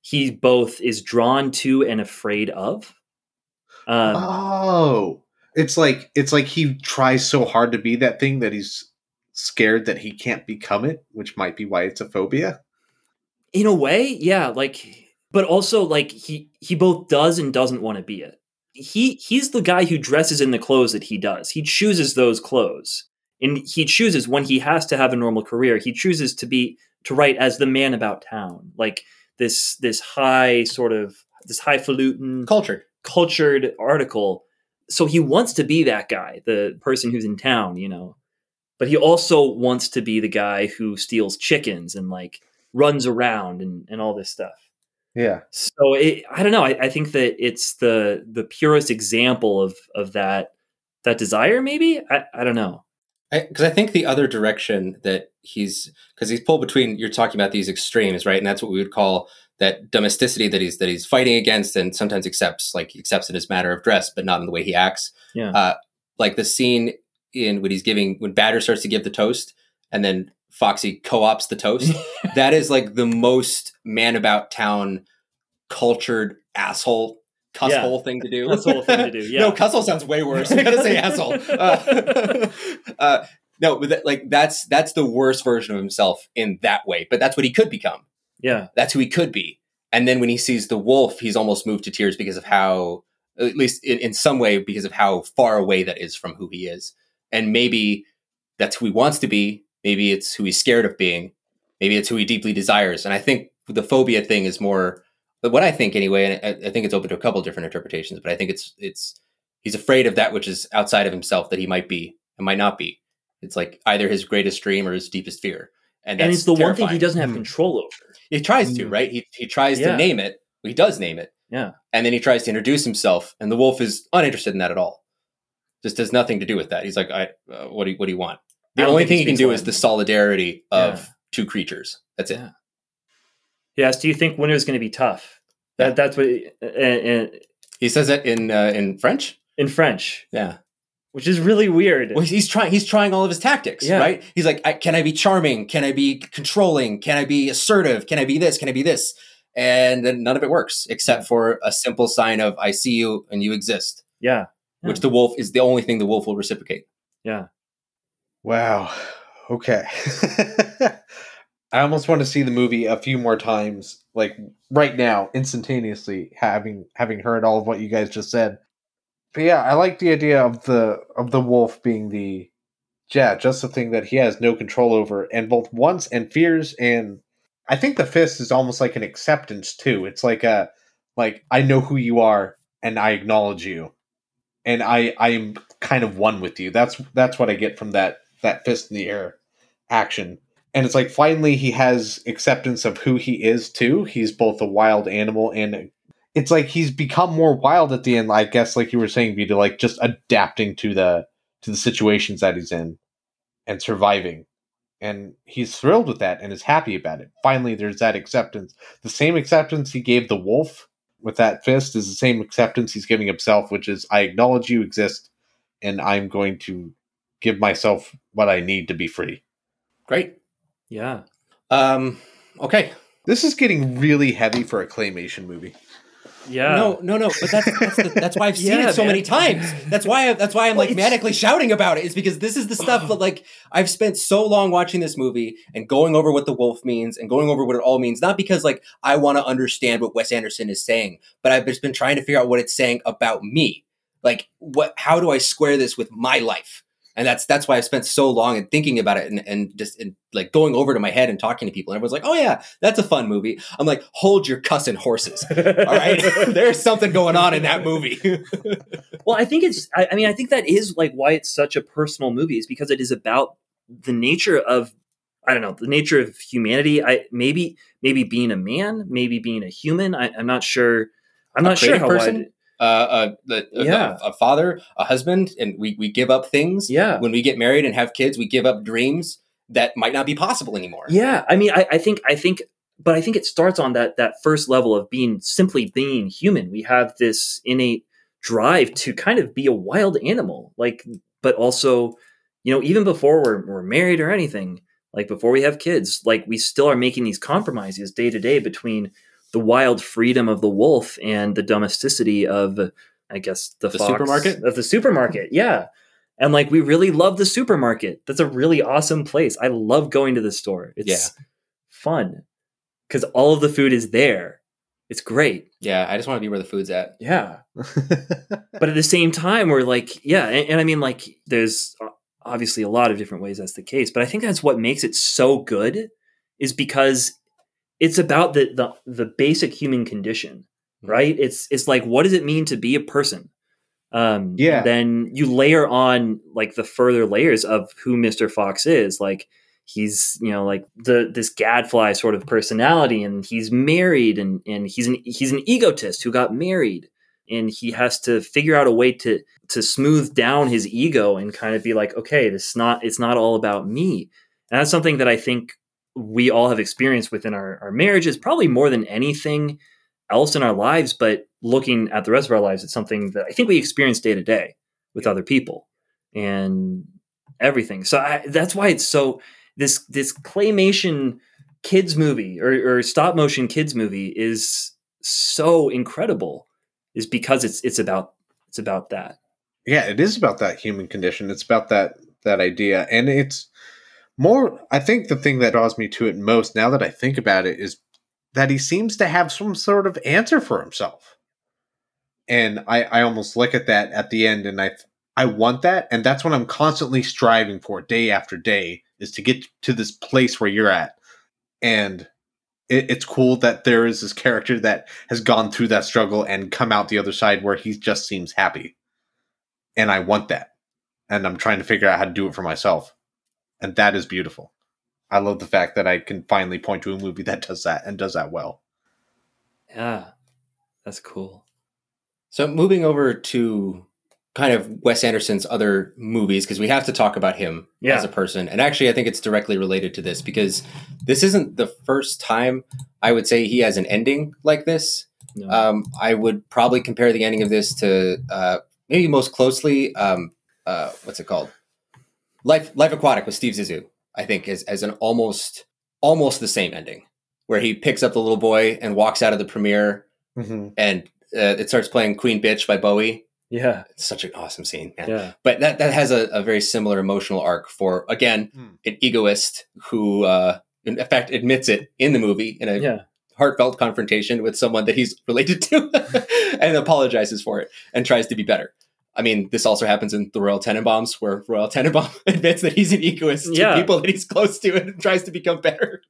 he both is drawn to and afraid of um, oh. It's like it's like he tries so hard to be that thing that he's scared that he can't become it, which might be why it's a phobia. in a way yeah like but also like he he both does and doesn't want to be it he he's the guy who dresses in the clothes that he does he chooses those clothes and he chooses when he has to have a normal career he chooses to be to write as the man about town like this this high sort of this highfalutin Culture. cultured article. So he wants to be that guy, the person who's in town, you know. But he also wants to be the guy who steals chickens and like runs around and, and all this stuff. Yeah. So it, I don't know. I, I think that it's the the purest example of of that that desire. Maybe I, I don't know. because I, think the other direction that he's because he's pulled between you're talking about these extremes right and that's what we would call that domesticity that he's that he's fighting against and sometimes accepts like accepts in his manner of dress but not in the way he acts Yeah. uh, like the scene in when he's giving when Badger starts to give the toast and then Foxy co-ops the toast that is like the most man about town cultured asshole cuss Yeah. thing to do. Cusshole thing to do, yeah. no, cuss hole sounds way worse. You gotta say asshole. Uh, uh, no, but that, like that's that's the worst version of himself in that way. But that's what he could become. Yeah. That's who he could be. And then when he sees the wolf, he's almost moved to tears because of how, at least in, in some way, because of how far away that is from who he is. And maybe that's who he wants to be. Maybe it's who he's scared of being. Maybe it's who he deeply desires. And I think the phobia thing is more but what I think anyway, and I, I think it's open to a couple different interpretations, but I think it's it's he's afraid of that which is outside of himself that he might be and might not be. It's like either his greatest dream or his deepest fear. And, And that's it's the one thing he doesn't have Hmm. control over. He tries to, Mm. right? He he tries Yeah. to name it. He does name it. Yeah. And then he tries to introduce himself, and the wolf is uninterested in that at all. Just has nothing to do with that. He's like, I, uh, what do you, what do you want? The only thing he can do is the solidarity of Yeah. two creatures. That's it. Yeah. Yes. Do you think winter's going to be tough? That that's what uh, uh, He says that in uh, in French. in French, Yeah. which is really weird. Well, he's trying. He's trying all of his tactics, Yeah. right? He's like, I, "Can I be charming? Can I be controlling? Can I be assertive? Can I be this? Can I be this?" And then none of it works, except for a simple sign of "I see you and you exist," yeah. Which the wolf is the only thing the wolf will reciprocate. Yeah. Wow. Okay. I almost want to see the movie a few more times, like right now, instantaneously, having having heard all of what you guys just said. But yeah, I like the idea of the of the wolf being the yeah, just the thing that he has no control over, and both wants and fears, and I think the fist is almost like an acceptance too. It's like a like I know who you are and I acknowledge you, and I I am kind of one with you. That's that's what I get from that that fist in the air action. And it's like finally he has acceptance of who he is too. He's both a wild animal and it's like he's become more wild at the end, I guess, like you were saying, Vito, like just adapting to the to the situations that he's in and surviving. And he's thrilled with that and is happy about it. Finally, there's that acceptance. The same acceptance he gave the wolf with that fist is the same acceptance he's giving himself, which is I acknowledge you exist and I'm going to give myself what I need to be free. Great. Yeah. Um, okay. This is getting really heavy for a claymation movie. Yeah. No, no, no. But that's that's, the, that's why I've seen Yeah, it so man. many times. That's why I, that's why I'm like manically shouting about it. Is because this is the stuff that like I've spent so long watching this movie and going over what the wolf means and going over what it all means. Not because like I want to understand what Wes Anderson is saying, but I've just been trying to figure out what it's saying about me. Like what? How do I square this with my life? And that's that's why I've spent so long and thinking about it and, and just and like going over to my head and talking to people. And everyone's like, "Oh yeah, that's a fun movie." I'm like, "Hold your cussing horses." All right, there's something going on in that movie. well, I think it's. I, I mean, I think that is like why it's such a personal movie is because it is about the nature of. I don't know the nature of humanity. I maybe maybe being a man, maybe being a human. I, I'm not sure. I'm A not sure how person? wide. Uh, the, a- Yeah. a, a father, a husband, and we, we give up things. Yeah. When we get married and have kids, we give up dreams that might not be possible anymore. Yeah, I mean, I, I think, I think, but I think it starts on that that first level of being simply being human. We have this innate drive to kind of be a wild animal, like, but also, you know, even before we're we're married or anything, like before we have kids, like we still are making these compromises day to day between the wild freedom of the wolf and the domesticity of, I guess, the, The fox- supermarket? of the supermarket. Yeah. And like we really love the supermarket. That's a really awesome place. I love going to the store. It's Yeah. fun because all of the food is there. It's great. Yeah, I just want to be where the food's at. Yeah. But at the same time, we're like, yeah. And, and I mean, like, there's obviously a lot of different ways that's the case. But I think that's what makes it so good is because it's about the the, the basic human condition, right? It's it's like, what does it mean to be a person? Um, Yeah. Then you layer on like the further layers of who Mr. Fox is, like he's you know like the this gadfly sort of personality and he's married and and he's an he's an egotist who got married and he has to figure out a way to to smooth down his ego and kind of be like okay this is not it's not all about me and that's something that i think we all have experienced within our, our marriages probably more than anything else in our lives but looking at the rest of our lives it's something that i think we experience day to day with other people and everything. So I, that's why it's so this this claymation kids movie or, or stop motion kids movie is so incredible is because it's it's about it's about that. Yeah, it is about that human condition. It's about that that idea, and it's more. I think the thing that draws me to it most, now that I think about it, is that he seems to have some sort of answer for himself. And I, I almost look at that at the end, and I, I want that, and that's what I'm constantly striving for, day after day, is to get to this place where you're at. And it, it's cool that there is this character that has gone through that struggle and come out the other side where he just seems happy and I want that. And I'm trying to figure out how to do it for myself. And that is beautiful. I love the fact that I can finally point to a movie that does that and does that well. yeah that's cool So moving over to kind of Wes Anderson's other movies because we have to talk about him Yeah. as a person. And actually I think it's directly related to this because this isn't the first time I would say he has an ending like this. No. Um, I would probably compare the ending of this to uh, maybe most closely um, uh, what's it called? Life Life Aquatic with Steve Zissou. I think is as an almost almost the same ending where he picks up the little boy and walks out of the premiere Mm-hmm. and uh, it starts playing Queen Bitch by Bowie. yeah It's such an awesome scene, man. yeah But that that has a, a very similar emotional arc for again Hmm. an egoist who, uh, in fact, admits it in the movie in a yeah heartfelt confrontation with someone that he's related to, and apologizes for it and tries to be better. I mean, this also happens in the Royal Tenenbaums, where Royal Tenenbaum admits that he's an egoist Yeah. to people that he's close to and tries to become better.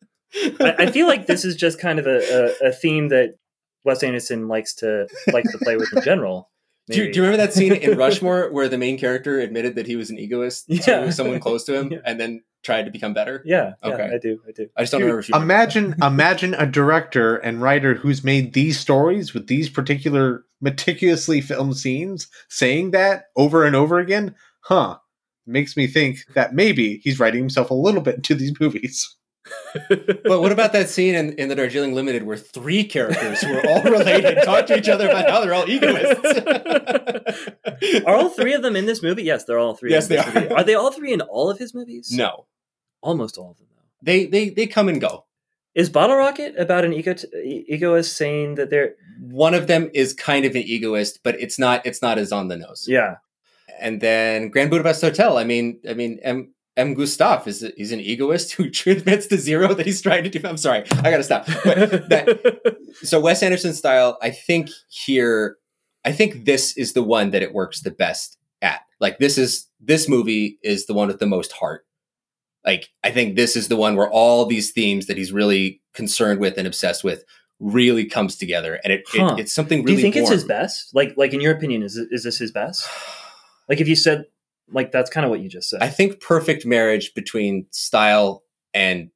I, I feel like this is just kind of a, a, a theme that Wes Anderson likes to likes to play with in general. Do you, do you remember that scene in Rushmore where the main character admitted that he was an egoist Yeah. to someone close to him Yeah. and then tried to become better? Yeah, yeah, Okay. I do, I do. I just don't Dude, remember if you remember. Imagine, imagine a director and writer who's made these stories with these particular meticulously filmed scenes, saying that over and over again. Huh? makes me think that maybe he's writing himself a little bit into these movies. But what about that scene in, in the Darjeeling Limited where three characters who are all related talk to each other about how they're all egoists? are all three of them in this movie? Yes, they're all three. Yes, in this they are. movie. Are they all three in all of his movies? No, almost all of them. Though. they they they come and go. Is Bottle Rocket about an ego egoist saying that they're One of them is kind of an egoist, but it's not it's not as on the nose. yeah And then Grand Budapest Hotel. I mean, I mean, M. M. Gustave is he's an egoist who admits to zero that he's trying to do. I'm sorry, I gotta stop. But that, so Wes Anderson style, I think here, I think this is the one that it works the best at. Like this is this movie is the one with the most heart. Like I think this is the one where all these themes that he's really concerned with and obsessed with really comes together, and it, Huh. it it's something Really Do you think it's his best? Like like in your opinion, is it, is this his best? Like if you said like that's kind of what you just said. I think perfect marriage between style and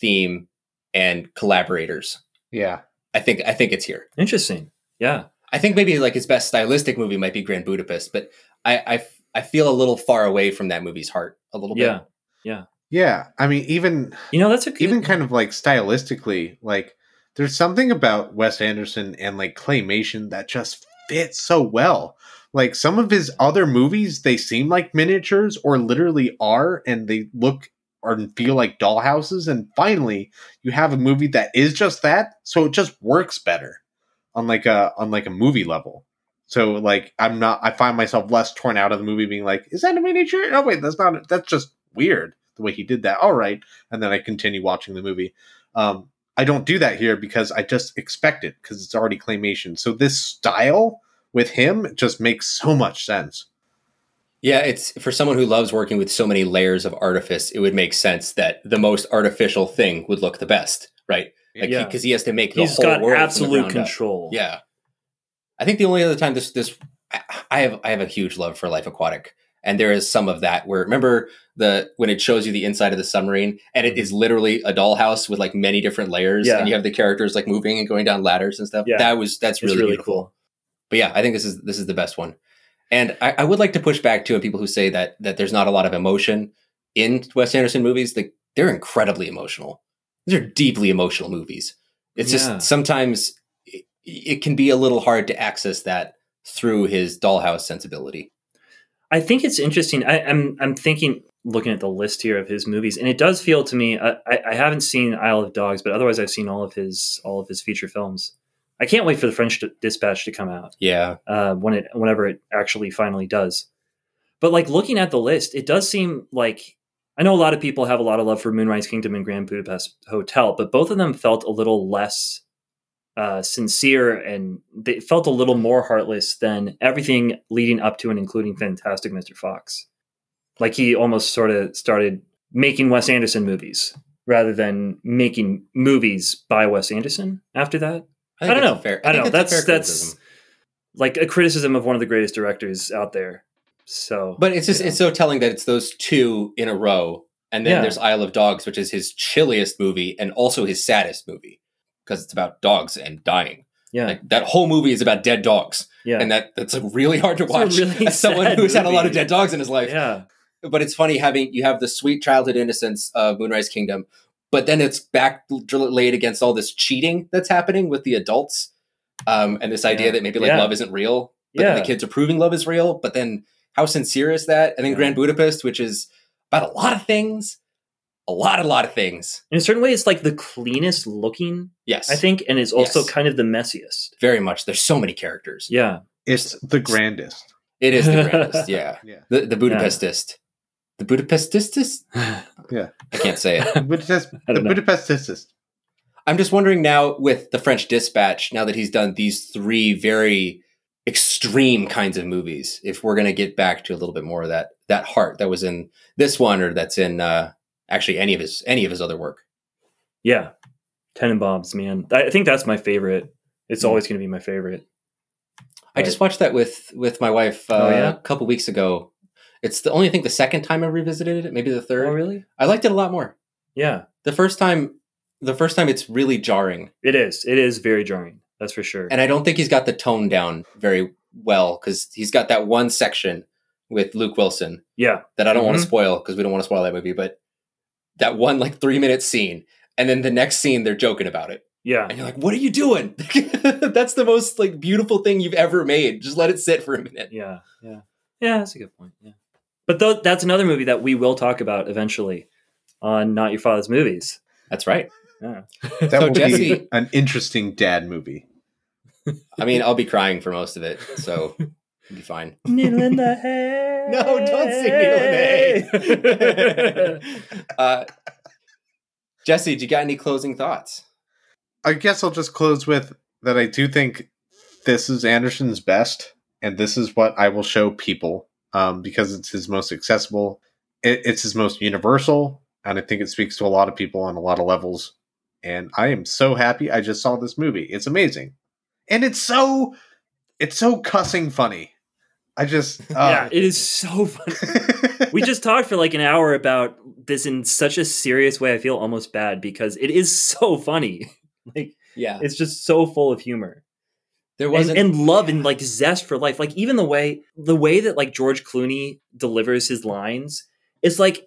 theme and collaborators. Yeah. I think I think it's here. Interesting. Yeah. I think maybe like his best stylistic movie might be Grand Budapest, but I I, I feel a little far away from that movie's heart a little bit. Yeah. Yeah. I mean, even You know that's a good, even kind of like stylistically, like there's something about Wes Anderson and like claymation that just fits so well. Like some of his other movies, they seem like miniatures or literally are, and they look or feel like dollhouses. And finally, you have a movie that is just that, so it just works better on like a on like a movie level. So like I'm not I find myself less torn out of the movie being like, is that a miniature? Oh wait, that's not that's just weird the way he did that. All right. And then I continue watching the movie. Um I don't do that here because I just expect it because it's already claymation. So this style with him just makes so much sense. Yeah, it's for someone who loves working with so many layers of artifice, it would make sense that the most artificial thing would look the best, right? Like Yeah. because he has to make the he's whole got world from the absolute ground up. control. Yeah. I think the only other time this this I- I have I have a huge love for Life Aquatic. And there is some of that where remember the when it shows you the inside of the submarine and it mm-hmm. is literally a dollhouse with like many different layers Yeah. and you have the characters like moving and going down ladders and stuff. Yeah. That was that's really, really beautiful. cool. But yeah, I think this is this is the best one. And I, I would like to push back to people who say that that there's not a lot of emotion in Wes Anderson movies. Like they're incredibly emotional. These are deeply emotional movies. It's Yeah. just sometimes it, it can be a little hard to access that through his dollhouse sensibility. I think it's interesting. I, I'm I'm thinking, looking at the list here of his movies, and it does feel to me. I, I I haven't seen Isle of Dogs, but otherwise I've seen all of his all of his feature films. I can't wait for the French Dispatch to come out Yeah, uh, when it whenever it actually finally does. But like looking at the list, it does seem like I know a lot of people have a lot of love for Moonrise Kingdom and Grand Budapest Hotel, but both of them felt a little less uh, sincere and they felt a little more heartless than everything leading up to and including Fantastic Mr. Fox. Like he almost sort of started making Wes Anderson movies rather than making movies by Wes Anderson after that. I, think don't know. fair- I don't know. That's that's criticism. like a criticism of one of the greatest directors out there. So, But it's just Yeah. it's so telling that it's those two in a row, and then Yeah. there's Isle of Dogs, which is his chilliest movie and also his saddest movie because it's about dogs and dying. yeah, Like that whole movie is about dead dogs, yeah, and that that's like, really hard to It's watch really as someone who's had a lot of dead dogs in his life. yeah, But it's funny having you have the sweet childhood innocence of Moonrise Kingdom, but then it's back laid against all this cheating that's happening with the adults, um, and this idea Yeah. that maybe like Yeah. love isn't real, but yeah. the kids are proving love is real. But then how sincere is that? And then. Grand Budapest, which is about a lot of things, a lot, a lot of things. In a certain way, it's like the cleanest looking, Yes, I think, and it's also Yes. kind of the messiest. very much. There's so many characters. Yeah, It's the grandest. It is the grandest. yeah, Yeah. the the Budapestist, the Budapestist. Yeah. I can't say it. Budapest, the don't know. Budapestist. I'm just wondering now with the French Dispatch, now that he's done these three very extreme kinds of movies, if we're going to get back to a little bit more of that that heart that was in this one or that's in uh, actually any of his any of his other work. yeah. Tenenbaums, man, I think that's my favorite. It's Hmm. always going to be my favorite. I just watched that with with my wife uh, Oh, yeah? a couple weeks ago. It's the only thing the second time I revisited it, maybe the third. Oh, really? I liked it a lot more. Yeah, The first time, the first time it's really jarring, it is. It is very jarring. That's for sure. and I don't think he's got the tone down very well because he's got that one section with Luke Wilson Yeah. that I don't want Mhm. to spoil because we don't want to spoil that movie, but that one like three minute scene, and then the next scene they're joking about it, Yeah. and you're like, "What are you doing?" That's the most like beautiful thing you've ever made. Just let it sit for a minute. Yeah. Yeah. Yeah. That's a good point. Yeah. But th- that's another movie that we will talk about eventually on Not Your Father's Movies. That's right. Yeah. That So, will Jesse- be an interesting dad movie. I mean, I'll be crying for most of it, so it'll be fine. Needle in the hay. No, don't sing Needle in the Hay. uh, Jesse, do you got any closing thoughts? I guess I'll just close with that I do think this is Anderson's best, and this is what I will show people um, because it's his most accessible. It, it's his most universal, and I think it speaks to a lot of people on a lot of levels. And I am so happy I just saw this movie. It's amazing, and it's so it's so cussing funny. I just yeah, uh, it is so funny. we just talked for like an hour about this in such a serious way. I feel almost bad because it is so funny. like Yeah, it's just so full of humor there wasn't. and love and like zest for life. Like even the way the way that like George Clooney delivers his lines is like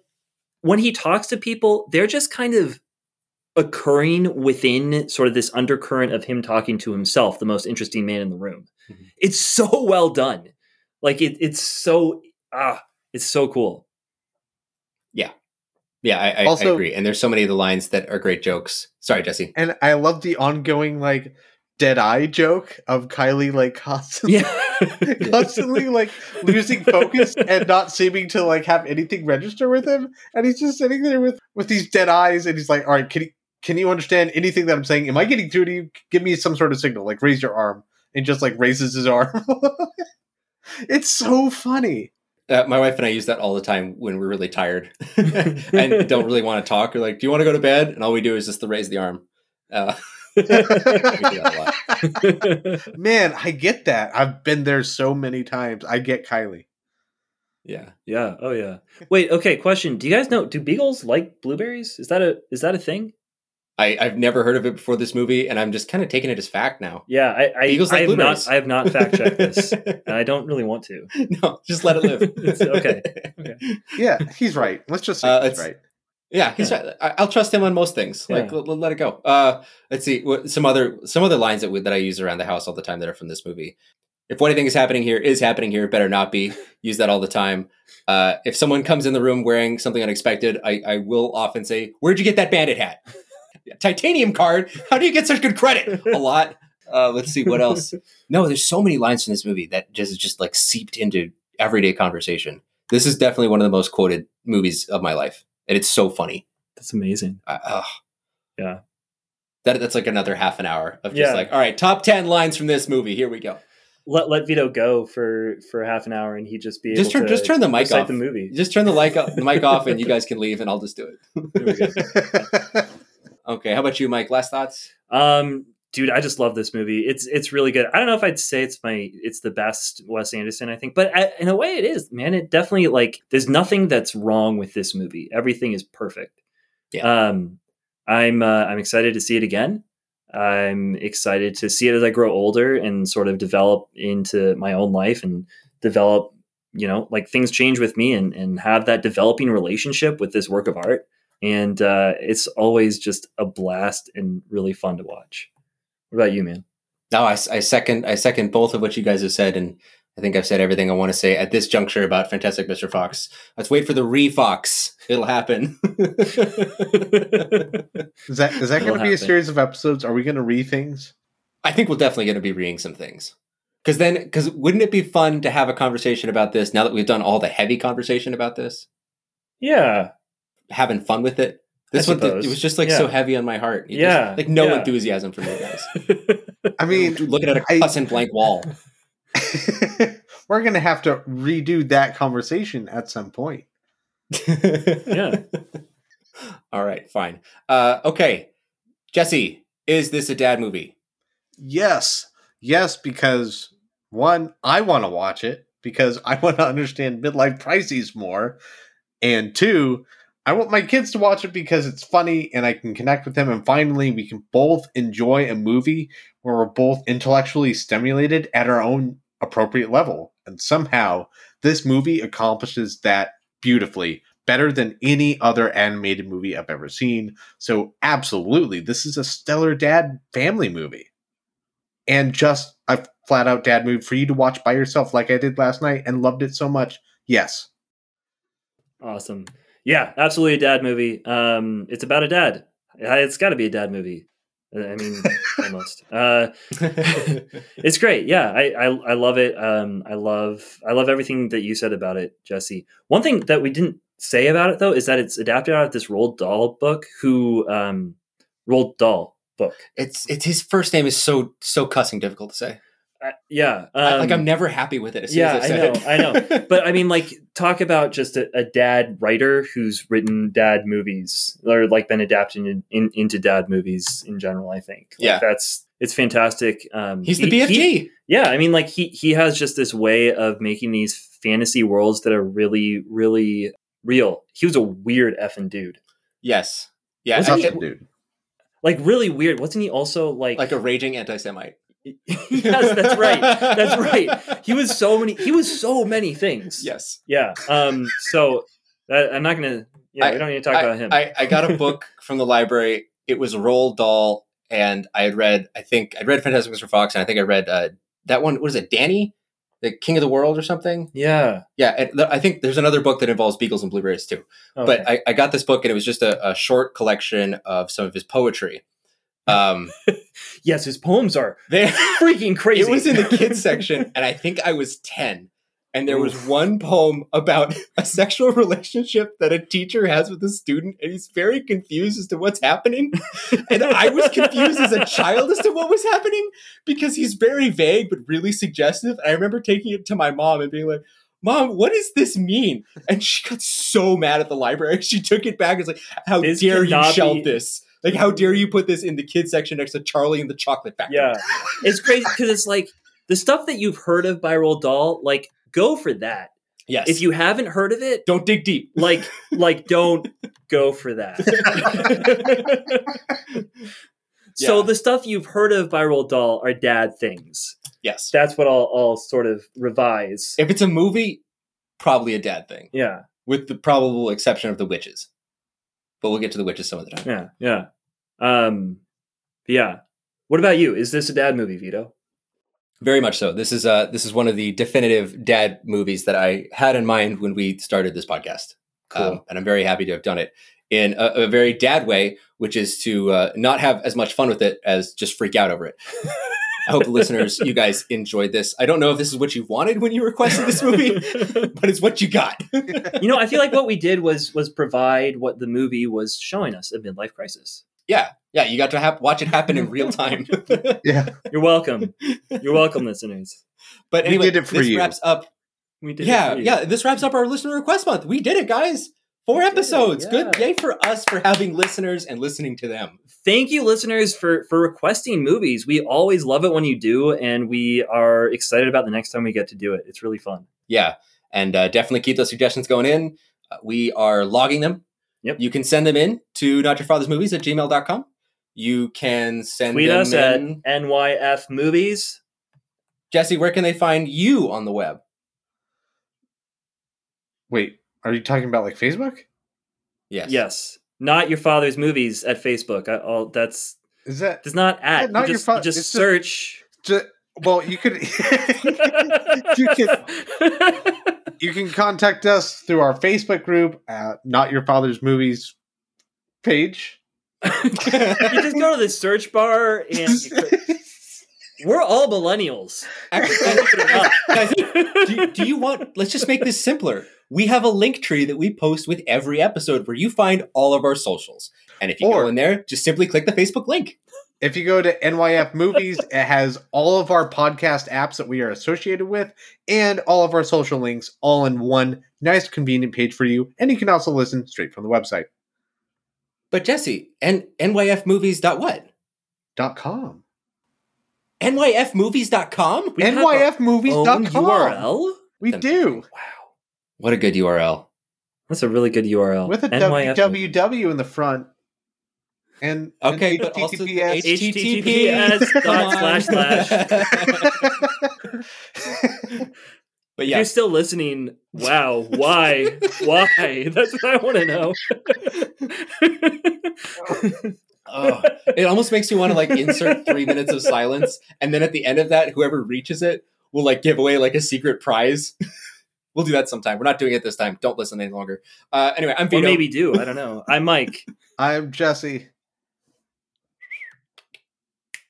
when he talks to people, they're just kind of occurring within sort of this undercurrent of him talking to himself, the most interesting man in the room. Mhm. It's so well done. Like it, it's so ah, it's so cool. yeah, Yeah, I, I Also- agree. And there's so many of the lines that are great jokes. Sorry, Jesse. and I love the ongoing like dead eye joke of Kylie like constantly Yeah. constantly like losing focus and not seeming to like have anything register with him and he's just sitting there with with these dead eyes and he's like all right can you can you understand anything that i'm saying am i getting through to you give me some sort of signal like raise your arm and just like raises his arm it's so funny Uh, my wife and I use that all the time when we're really tired and don't really want to talk. We're like, "Do you want to go to bed?" And all we do is just the raise the arm. Uh, we do that a lot. man i get that i've been there so many times i get kylie Yeah. yeah. Oh yeah. Wait. Okay. Question. Do you guys know? Do beagles like blueberries? Is that a is that a thing? I, I've never heard of it before this movie, and I'm just kind of taking it as fact now. Yeah. I I, Beagles I like have not blueberries. I have not fact checked this, and I don't really want to. no, just let it live. It's okay. yeah he's right let's just say Uh, he's right Yeah, he's. right. I'll trust him on most things. Like, Yeah. let, let it go. Uh, let's see. What, some other some other lines that we, that I use around the house all the time that are from this movie. If what anything is happening here is happening here, it better not be. Use that all the time. Uh, if someone comes in the room wearing something unexpected, I, I will often say, "Where'd you get that bandit hat? Titanium card? How do you get such good credit?" A lot. Uh, let's see what else. No, there's so many lines from this movie that just just like seeped into everyday conversation. This is definitely one of the most quoted movies of my life, and it's so funny. That's amazing. Uh, ugh. Yeah. That, that's like another half an hour of just Yeah. like, all right, top 10 lines from this movie. Here we go. Let let Vito go for for half an hour, and he just be Just able turn, to just turn the mic off. the movie. Just turn the mic, off, the mic off and you guys can leave and I'll just do it. There we go. Okay. How about you, Mike? Last thoughts? Um, dude, I just love this movie. It's it's really good. I don't know if I'd say it's my it's the best Wes Anderson. I think, but I, in a way, it is. Man, it definitely like there's nothing that's wrong with this movie. Everything is perfect. Yeah. Um, I'm uh, I'm excited to see it again. I'm excited to see it as I grow older and sort of develop into my own life and develop. You know, like things change with me and and have that developing relationship with this work of art. And uh, it's always just a blast and really fun to watch. What about you, man? No, I, I second, I second both of what you guys have said. And I think I've said everything I want to say at this juncture about Fantastic Mr. Fox. Let's wait for the re-Fox. It'll happen. Is that is that going to be a series of episodes? Are we going to re things? I think we're definitely going to be reading some things. Because then, because wouldn't it be fun to have a conversation about this now that we've done all the heavy conversation about this? Yeah, having fun with it. This I one, th- suppose. it was just like so heavy on my heart. It just- Yeah, like no yeah. enthusiasm from you guys. I mean, looking at a I- cussing blank wall. we're going to have to redo that conversation at some point. Yeah. All right, fine. Uh, okay, Jesse, is this a dad movie? Yes, yes, because one, I want to watch it because I want to understand midlife crises more, and two, I want my kids to watch it because it's funny and I can connect with them, and finally, we can both enjoy a movie where we're both intellectually stimulated at our own appropriate level. And somehow this movie accomplishes that beautifully, better than any other animated movie I've ever seen. So, absolutely, this is a stellar dad family movie. And just a flat out dad movie for you to watch by yourself, like I did last night and loved it so much. Yes. Awesome. Yeah, absolutely a dad movie. Um, it's about a dad. It's got to be a dad movie. Uh, I mean, almost. Uh, it's great. Yeah, I, I I love it. Um, I love I love everything that you said about it, Jesse. One thing that we didn't say about it though is that it's adapted out of this Roald Dahl book. Who um, Roald Dahl book? it's it's his first name is so so cussing difficult to say. Uh, yeah, I- like um, I'm never happy with it. As soon yeah, as I I, know, said I know. But I mean, like, talk about just a, a dad writer who's written dad movies or like been adapted in, in, into dad movies in general. I think, Like, Yeah. that's it's fantastic. Um, he's the he- BFG. he- yeah, I mean, like he he has just this way of making these fantasy worlds that are really, really real. He was a weird effing dude, yes, yeah, Was I- he- Such it- a dude. like really weird. Wasn't he also like like a raging anti-Semite. yes, that's right. That's right. He was so many. He was so many things. Yes, Yeah. Um. So uh, I'm not gonna. Yeah, we don't need to talk I, about him. I, I got a book from the library. It was Roald Dahl, and I had read. I think I'd read Fantastic Mr. Fox, and I think I read uh, that one. What is it, Danny, the King of the World, or something? yeah. Yeah, and th- I think there's another book that involves beagles and blueberries too. Okay. But I, I got this book, and it was just a, a short collection of some of his poetry. Um, yes, his poems are they freaking crazy. It was in the kids section, and I think I was 10. And there was one poem about a sexual relationship that a teacher has with a student, and he's very confused as to what's happening. And I was confused as a child as to what was happening because he's very vague but really suggestive. And I remember taking it to my mom and being like, Mom, what does this mean? And she got so mad at the library. She took it back and was like, How This dare you shelve be- this? Like, how dare you put this in the kids section next to Charlie and the Chocolate Factory? yeah. It's crazy because it's like the stuff that you've heard of by Roald Dahl. Like, go for that. Yes. If you haven't heard of it, don't dig deep. like, like, don't go for that. So Yeah. the stuff you've heard of by Roald Dahl are dad things. Yes. That's what I'll, I'll sort of revise. If it's a movie, probably a dad thing, yeah. with the probable exception of the witches. But we'll get to the witches some other time. Yeah. Yeah. Um. Yeah. What about you? Is this a dad movie, Vito? Very much so. This is uh this is one of the definitive dad movies that I had in mind when we started this podcast. Cool. Um, and I'm very happy to have done it in a, a very dad way, which is to uh, not have as much fun with it as just freak out over it. I hope listeners, you guys enjoyed this. I don't know if this is what you wanted when you requested this movie, but it's what you got. you know, I feel like what we did was was provide what the movie was showing us a midlife crisis. Yeah, yeah, you got to have, watch it happen in real time. Yeah. You're welcome. You're welcome, listeners. but We anyway, did it for this you. wraps up. We did. it Yeah, for you. yeah, this wraps up our listener request month. We did it, guys. Four We did it, episodes. Good. yeah. Yay for us for having listeners and listening to them. Thank you, listeners, for for requesting movies. We always love it when you do, and we are excited about the next time we get to do it. It's really fun. Yeah, and uh, definitely keep those suggestions going in. Uh, we are logging them. Yep. You can send them in to not your father's movies at gmail.com. You can send Tweet them us at in. NYF Movies. Jesse, where can they find you on the web? Wait, are you talking about like Facebook? Yes. Yes, not your father's movies at Facebook. I, all that's Is that it's not at. Yeah, not you your just, fa- you just it's just- search. ju- well? You could you can you can contact us through our Facebook group at Not Your Father's Movies page. you just go to the search bar and you we're all millennials. Actually, guys, do, you- do you want let's just make this simpler we have a link tree that we post with every episode where you find all of our socials and if you Or- go in there just simply click the facebook link If you go to NYF Movies, it has all of our podcast apps that we are associated with and all of our social links all in one nice, convenient page for you. And you can also listen straight from the website. but jesse and NYF Movies Dot what? Dot com. nyfmovies.com We have our own NYFmovies.com. URL. We do. Wow, what a good url that's a really good URL. With a NYF www in the front. And and okay but also the HTTPS https dot slash slash. But If yeah, you're still listening, wow, why? why? That's what I want to know. oh, it almost makes me want to like insert three minutes of silence, and then at the end of that, whoever reaches it will like give away like a secret prize. we'll do that sometime. We're not doing it this time. Don't listen any longer. Uh, anyway, I'm or maybe do. I don't know. I'm Mike. I'm Jesse.